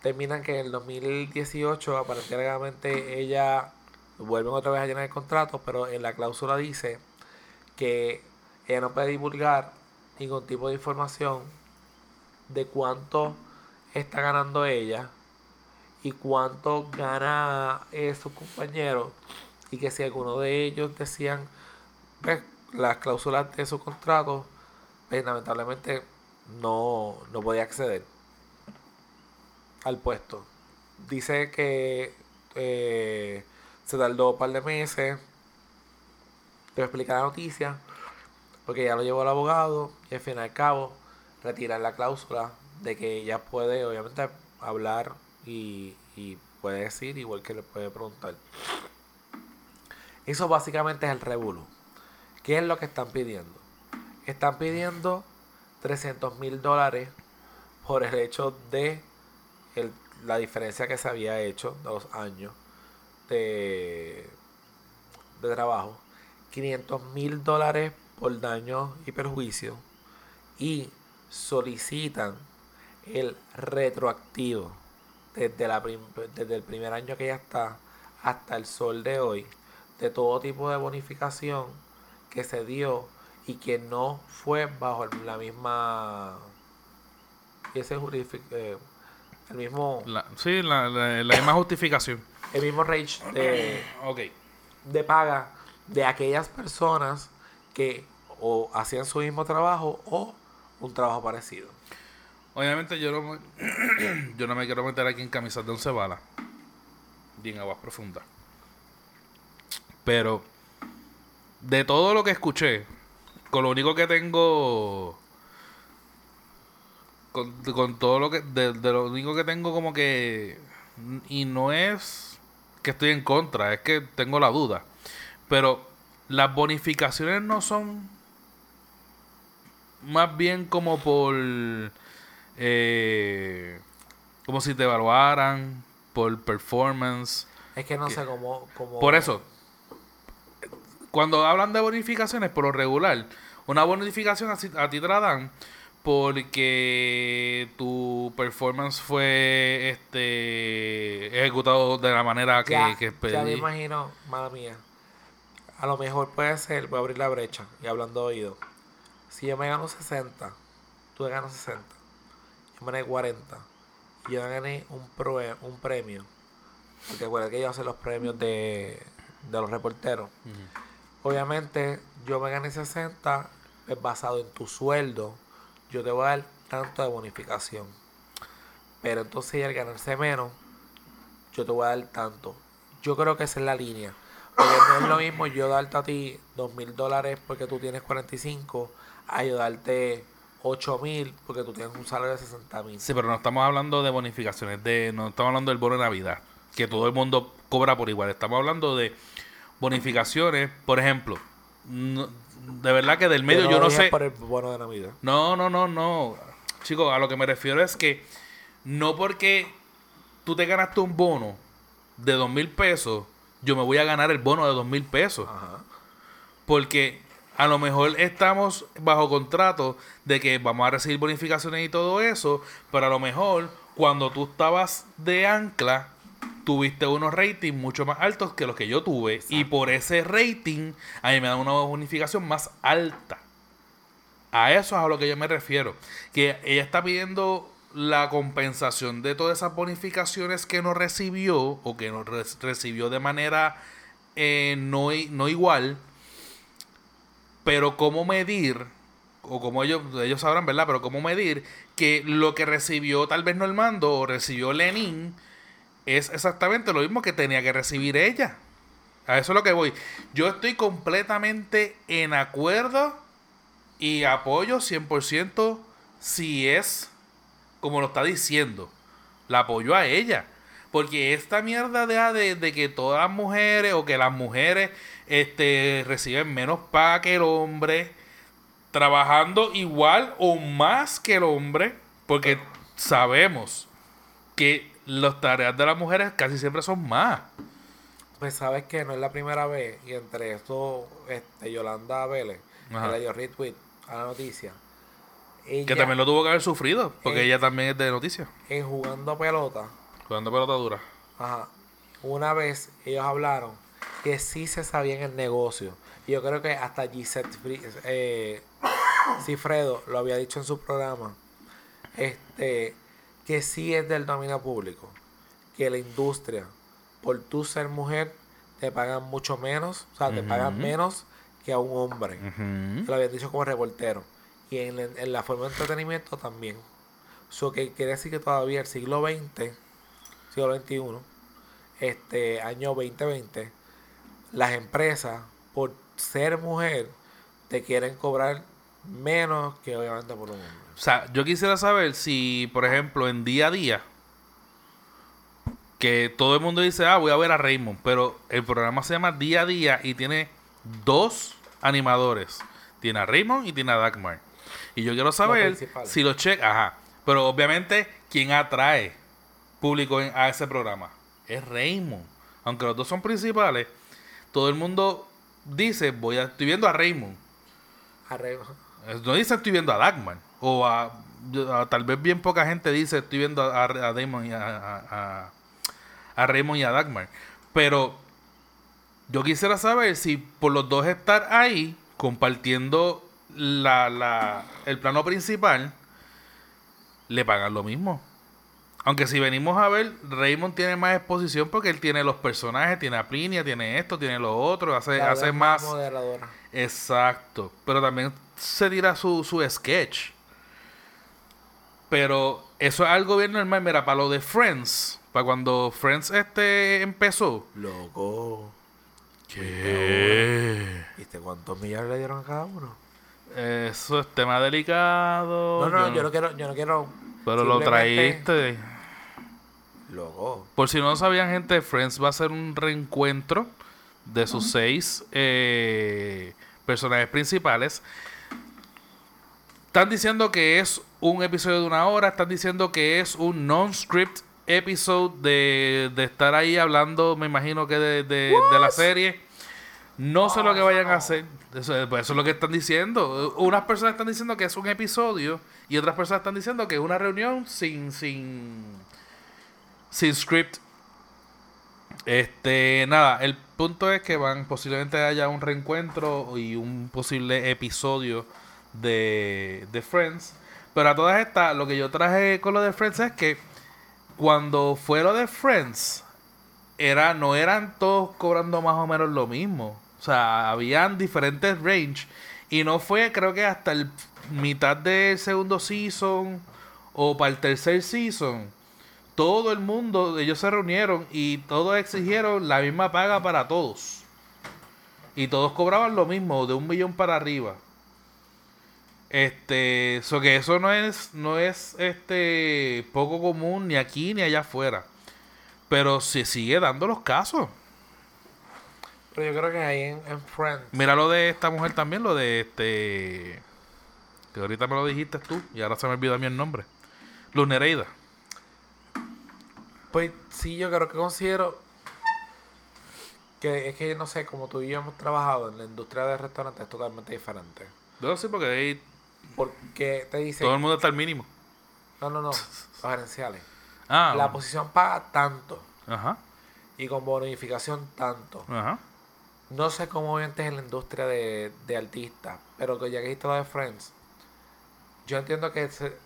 terminan que en el 2018 aparentemente ella vuelven otra vez a llenar el contrato, pero en la cláusula dice que ella no puede divulgar ningún tipo de información de cuánto está ganando ella y cuánto gana eh, sus compañeros y que si alguno de ellos decían pues, las cláusulas de su contrato pues, lamentablemente no, no podía acceder al puesto dice que eh, se tardó un par de meses de explicar la noticia porque ya lo llevó el abogado y al fin y al cabo retirar la cláusula de que ella puede obviamente hablar y, y puede decir igual que le puede preguntar. Eso básicamente es el revuelo. ¿Qué es lo que están pidiendo? Están pidiendo 300 mil dólares por el hecho de la diferencia que se había hecho de los años de, de trabajo. 500 mil dólares por daños y perjuicios. Y solicitan el retroactivo desde, la desde el primer año que ella está hasta el sol de hoy de todo tipo de bonificación que se dio y que no fue bajo la misma ese eh, el mismo La- sí, la, la- la misma justificación. el mismo range de, Ok. de paga de aquellas personas que o hacían su mismo trabajo o un trabajo parecido. Obviamente yo no me, yo no me quiero meter aquí en camisas de once balas. Ni en aguas profundas. Pero de todo lo que escuché, con lo único que tengo con, con todo lo que de, de lo único que tengo como que y no es que estoy en contra, es que tengo la duda. Pero las bonificaciones no son más bien como por eh, como si te evaluaran por performance Es que no sé cómo, cómo por eso cuando hablan de bonificaciones por lo regular una bonificación así- a ti te la dan porque tu performance fue este ejecutado de la manera que, ya, que ya me pedí. imagino, mala mía. A lo mejor puede ser, voy a abrir la brecha y hablando de oído. Si yo me gano 60, tú te ganas 60, yo me gané 40 y yo me gané un, pro- un premio. Porque acuérdate que ellos hacen los premios de, de los reporteros. Obviamente, yo me gané 60, es basado en tu sueldo. Yo te voy a dar tanto de bonificación. Pero entonces, al ganarse menos, yo te voy a dar tanto. Yo creo que esa es la línea. Porque no es lo mismo yo darte a ti dos mil dólares porque tú tienes 45, a yo darte 8 mil porque tú tienes un salario de 60 mil. Sí, pero no estamos hablando de bonificaciones, de no estamos hablando del bono de Navidad, que todo el mundo cobra por igual. Estamos hablando de bonificaciones, por ejemplo. no- de verdad que del medio yo no, dije sé. por el bono de Navidad. No, no, no, no. Chicos, a lo que me refiero es que no porque tú te ganaste un bono de dos mil pesos, yo me voy a ganar el bono de dos mil pesos. Ajá. Porque a lo mejor estamos bajo contrato de que vamos a recibir bonificaciones y todo eso, pero a lo mejor cuando tú estabas de ancla, tuviste unos ratings mucho más altos que los que yo tuve. Y por ese rating, a mí me dan una bonificación más alta. A eso es a lo que yo me refiero. Que ella está pidiendo la compensación de todas esas bonificaciones que no recibió o que no re- recibió de manera eh, no, no igual. Pero cómo medir, o como ellos, ellos sabrán, ¿verdad? Pero cómo medir que lo que recibió tal vez Normando o recibió Lenin es exactamente lo mismo que tenía que recibir ella. A eso es lo que voy. Yo estoy completamente en acuerdo y apoyo 100% si es como lo está diciendo. La apoyo a ella. Porque esta mierda de, que todas las mujeres o que las mujeres este, reciben menos paga que el hombre, trabajando igual o más que el hombre, porque sabemos que las tareas de las mujeres casi siempre son más. Pues sabes que no es la primera vez, y entre esto, este, Yolanda Vélez, Ajá. que le dio retweet a la noticia. Que también lo tuvo que haber sufrido, porque Eh. ella también es de noticias, en jugando pelota, jugando pelota dura. Ajá. Una vez ellos hablaron que sí se sabía en el negocio. Y yo creo que hasta Gisette eh, Cifredo lo había dicho en su programa. Este, que sí es del dominio público. Que la industria, por tú ser mujer, te pagan mucho menos. O sea, te pagan menos que a un hombre. Ujú. Lo habían dicho como reportero. Y en, en la forma de entretenimiento también. Eso que quiere decir que todavía el siglo XX, siglo XXI, este año 2020, las empresas, por ser mujer, te quieren cobrar menos que obviamente por un hombre. O sea, yo quisiera saber si, por ejemplo, en día a día, que todo el mundo dice, ah, voy a ver a Raymond, pero el programa se llama Día a Día y tiene dos animadores. Tiene a Raymond y tiene a Dagmar. Y yo quiero saber si los cheques, ajá. Pero obviamente, ¿quién atrae público en- a ese programa? Es Raymond. Aunque los dos son principales, todo el mundo dice, voy a, estoy viendo a Raymond. Arreglo. Eh, No dice estoy viendo a Dagmar. O a, tal vez bien poca gente dice estoy viendo a, Damon y a- a Raymond y a Dagmar. Pero yo quisiera saber si por los dos estar ahí compartiendo la, la, el plano principal, le pagan lo mismo. Aunque si venimos a ver, Raymond tiene más exposición porque él tiene los personajes, tiene a Plinia, tiene esto, tiene lo otro, hace, La hace más... moderadora. Exacto. Pero también se tira su, su sketch. Pero eso es algo bien normal. Mira, para lo de Friends, para cuando Friends este empezó. Loco. ¿Qué? ¿Viste cuántos millones le dieron a cada uno? Eso es tema delicado. No, no, yo no quiero, yo no quiero. Pero lo traíste. Loco. Por si no lo sabían, gente, Friends va a ser un reencuentro de sus seis eh, personajes principales. Están diciendo que es un episodio de una hora, están diciendo que es un non-script episode de, de estar ahí hablando, me imagino que de, de- de la serie. No sé lo que vayan a hacer. Eso, pues eso es lo que están diciendo. Unas personas están diciendo que es un episodio y otras personas están diciendo que es una reunión sin, sin, sin script. Este, nada, el punto es que van, posiblemente haya un reencuentro y un posible episodio de, de Friends. Pero a todas estas, lo que yo traje con lo de Friends es que cuando fue lo de Friends, era, no eran todos cobrando más o menos lo mismo. O sea, habían diferentes range. Y no fue, creo que hasta el mitad del segundo season o para el tercer season. Todo el mundo, ellos se reunieron y todos exigieron la misma paga para todos. Y todos cobraban lo mismo, de un millón para arriba. Este, so que eso no es, no es este poco común ni aquí ni allá afuera. Pero se sigue dando los casos. Pero yo creo que ahí en, en Friends. Mira lo de esta mujer también, lo de este. Que ahorita me lo dijiste tú y ahora se me olvidó a mí el nombre. Luz Nereida. Pues sí, yo creo que considero que es que no sé, como tú y yo hemos trabajado en la industria de restaurantes es totalmente diferente. No, sí, porque ahí Porque te dicen, todo el mundo está al mínimo. no, no, no, los gerenciales. Ah, La posición paga tanto ajá, y con bonificación tanto. ajá. No sé cómo obviamente es en la industria de, de artistas, pero que ya que dijiste lo de Friends, yo entiendo que se-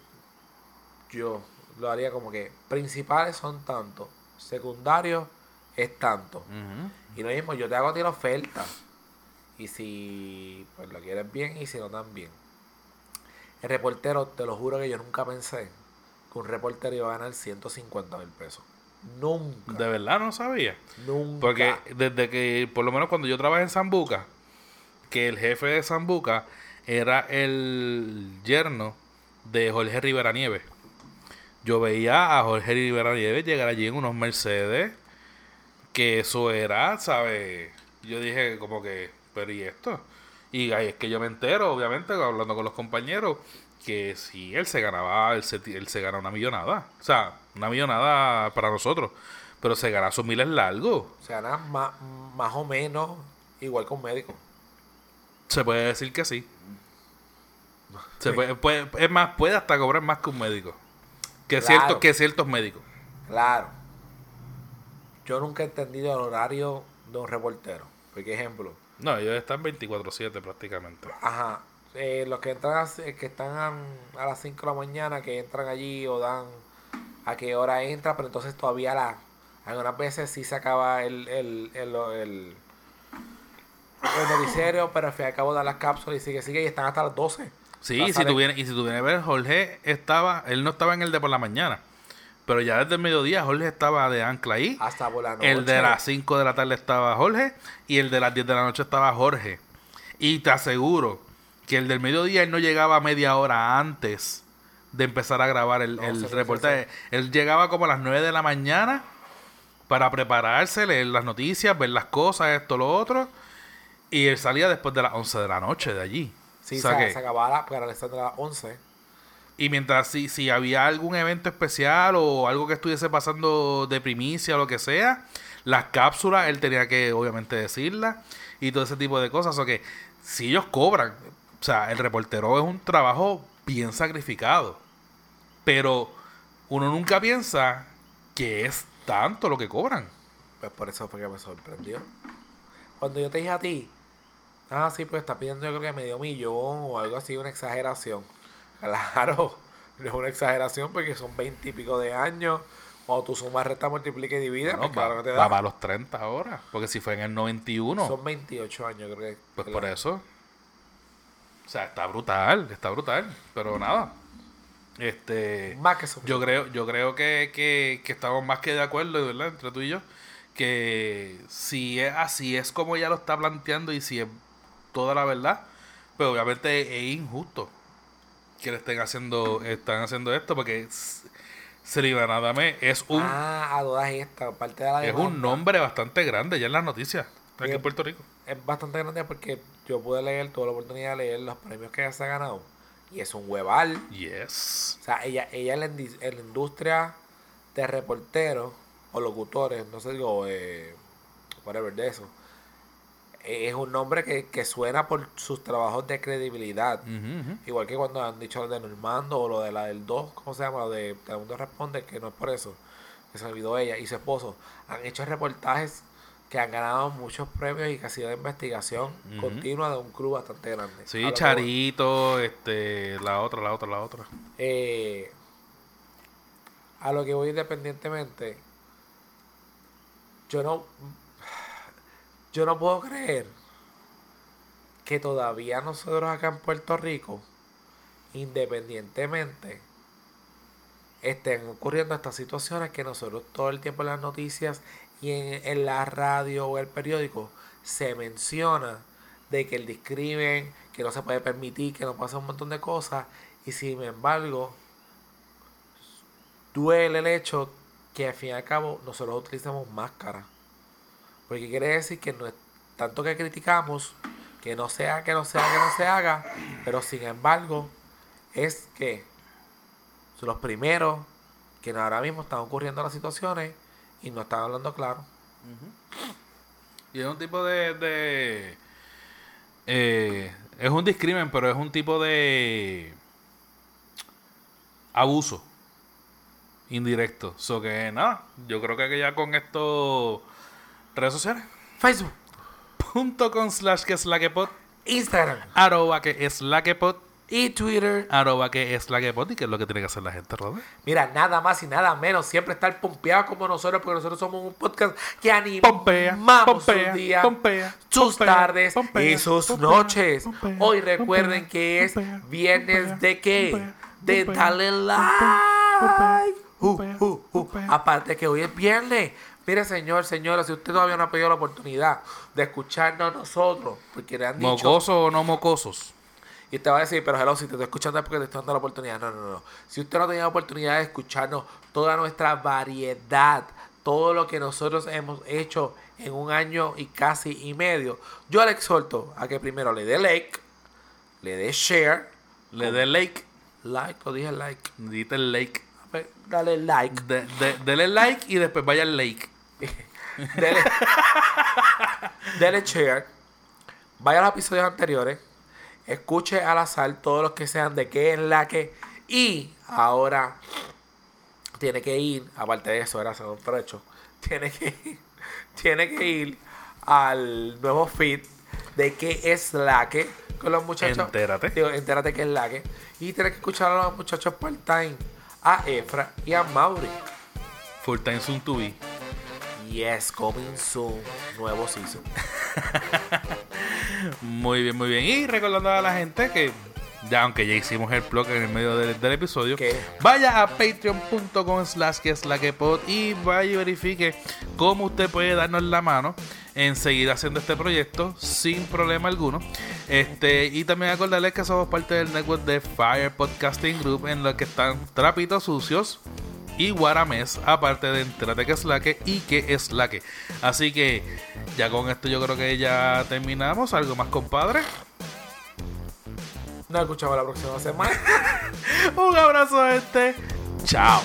yo lo haría como que principales son tanto, secundarios es tanto. Y lo mismo, yo te hago a ti la oferta. Y si pues lo quieres bien y si no también. El reportero, te lo juro que yo nunca pensé que un reportero iba a ganar 150 mil pesos. Nunca. De verdad no sabía. Nunca. Porque desde que, por lo menos cuando yo trabajé en Zambuca, que el jefe de Zambuca era el yerno de Jorge Rivera Nieves. Yo veía a Jorge Rivera Nieves llegar allí en unos Mercedes, que eso era, ¿sabes? Yo dije como que, pero ¿y esto? Y ahí es que yo me entero, obviamente, hablando con los compañeros, que sí, él se ganaba, él se, él se gana una millonada. O sea, una millonada para nosotros. Pero se gana sus miles largos. Se gana más, más o menos igual que un médico. Se puede decir que sí. Se puede, puede- es más, puede hasta cobrar más que un médico. Que, Claro. cierto, que ciertos médicos. Claro. Yo nunca he entendido el horario de un reportero. Por ejemplo, No, ellos están 24-7 prácticamente. Ajá. Eh, los que entran a, eh, que están a, a las 5 de la mañana, que entran allí o dan a qué hora entra, pero entonces todavía la, algunas veces sí se acaba el, el, el, el, el noticiero, pero al fin y al cabo dan las cápsulas y sigue, sigue y están hasta las 12. Sí, si, vienes, y si tú vienes a ver, Jorge estaba, él no estaba en el de por la mañana. Pero ya desde el mediodía Jorge estaba de ancla ahí. Hasta por la noche. El de las 5 de la tarde estaba Jorge y el de las 10 de la noche estaba Jorge. Y te aseguro que el del mediodía él no llegaba media hora antes de empezar a grabar el, No, el sí, sí, reportaje. Él llegaba como a las 9 de la mañana para prepararse, leer las noticias, ver las cosas, esto, lo otro. Y él salía después de las 11 de la noche de allí. Sí, O sea se, que- se acababa para el stand a las 11. Y mientras si, si había algún evento especial o algo que estuviese pasando de primicia o lo que sea, las cápsulas él tenía que obviamente decirlas y todo ese tipo de cosas. O que si ellos cobran, o sea, el reportero es un trabajo bien sacrificado. Pero uno nunca piensa que es tanto lo que cobran. Pues por eso fue que me sorprendió. Cuando yo te dije a ti, ah, sí, pues está pidiendo yo creo que medio millón o algo así, una exageración. Claro, no es una exageración porque son 20 y pico de años. Cuando tú sumas, resta, multiplica y divide, No, pues claro va, que te va da. para los 30 ahora. Porque si fue en el 91, Son 28 años, creo que. pues por eso. O sea, está brutal, está brutal. Pero nada. Este. Más que eso. Yo creo, yo creo que, que, que estamos más que de acuerdo, ¿verdad? Entre tú y yo. Que si es así, es como ella lo está planteando y si es toda la verdad, pues obviamente es injusto que le estén haciendo, están haciendo esto, porque S- Sullivan Adame es un, Ah, a dudas esta, parte de la es demanda. un nombre bastante grande ya en las noticias, aquí en Puerto Rico. Es bastante grande porque yo pude leer, tuve la oportunidad de leer los premios que ella se ha ganado. Y es un hueval. Yes. O sea, ella, ella en, la, indi- en la industria de reporteros o locutores, no sé, digo, eh, whatever de eso, es un nombre que, que suena por sus trabajos de credibilidad. Igual que cuando han dicho lo de Normando o lo de la del 2, ¿cómo se llama? Lo de Telemundo Responde, que no es por eso, que se olvidó ella y su esposo. Han hecho reportajes que han ganado muchos premios y que ha sido de investigación continua de un club bastante grande. Sí, voy. Charito, este, la otra, la otra, la otra. Eh, a lo que voy independientemente, yo no, yo no puedo creer que todavía nosotros acá en Puerto Rico, independientemente, estén ocurriendo estas situaciones que nosotros todo el tiempo en las noticias y en, en la radio o el periódico se menciona de que el discrimen, que no se puede permitir, que no pasa un montón de cosas y sin embargo duele el hecho que al fin y al cabo nosotros utilizamos máscara. Porque quiere decir que no tanto que criticamos, que no sea, que no sea, que no se haga, pero sin embargo es que son los primeros que ahora mismo están ocurriendo las situaciones y no están hablando claro. Y es un tipo de... de eh, es un discrimen, pero es un tipo de abuso indirecto. So que nada, yo creo que ya con esto redes sociales Facebook, punto com slash que es la que pod Instagram arroba que es la que pod y Twitter. arroba que es la que pod y que es lo que tiene que hacer la gente, Robert. Mira, nada más y nada menos. Siempre estar pompeado como nosotros, porque nosotros somos un podcast que Pompea, animamos pompea, sus días, pompea, sus pompea, tardes pompea, y sus pompea, noches. pompea, Hoy recuerden pompea, que es pompea, viernes pompea, de qué? pompea, De pompea, pompea, like. Uh, pompea, uh, uh. pompea. Aparte que hoy es viernes. Mire, señor, señora, si usted todavía no ha pedido la oportunidad de escucharnos a nosotros, porque le han dicho ¿Mocosos o no mocosos? y te va a decir, pero hello, si te estoy escuchando es porque te estoy dando la oportunidad. No, no, no. Si usted no ha tenido la oportunidad de escucharnos toda nuestra variedad, todo lo que nosotros hemos hecho en un año y casi y medio, yo le exhorto a que primero le dé like, le dé share, Le dé like, like, lo dije like, dite el like. Ver, dale like, De, de- dele like y después vaya al like. dele, dele share, vaya a los episodios anteriores, escuche al azar todos los que sean de qué es la que y ahora tiene que ir, aparte de eso era segundo trecho, tiene que ir, tiene que ir al nuevo feed de qué es la que con los muchachos. Entérate. Digo, entérate qué es la que. Y tienes que escuchar a los muchachos part-time, a Efra y a Mauri. Full time soon to be. Yes, coming soon, nuevo season. Muy bien, muy bien. Y recordando a la gente que ya aunque ya hicimos el blog en el medio del, del episodio, ¿Qué? vaya a patreon.com slash que es la que pod y vaya y verifique cómo usted puede darnos la mano en seguir haciendo este proyecto sin problema alguno. Este, y también acordarles que somos parte del network de Fire Podcasting Group en lo que están trapitos sucios y Guaramés, aparte de Entérate que es la que y que es la que. Así que ya con esto yo creo que ya terminamos. ¿Algo más, compadre? Nos escuchamos la próxima semana. Un abrazo, gente. Chao.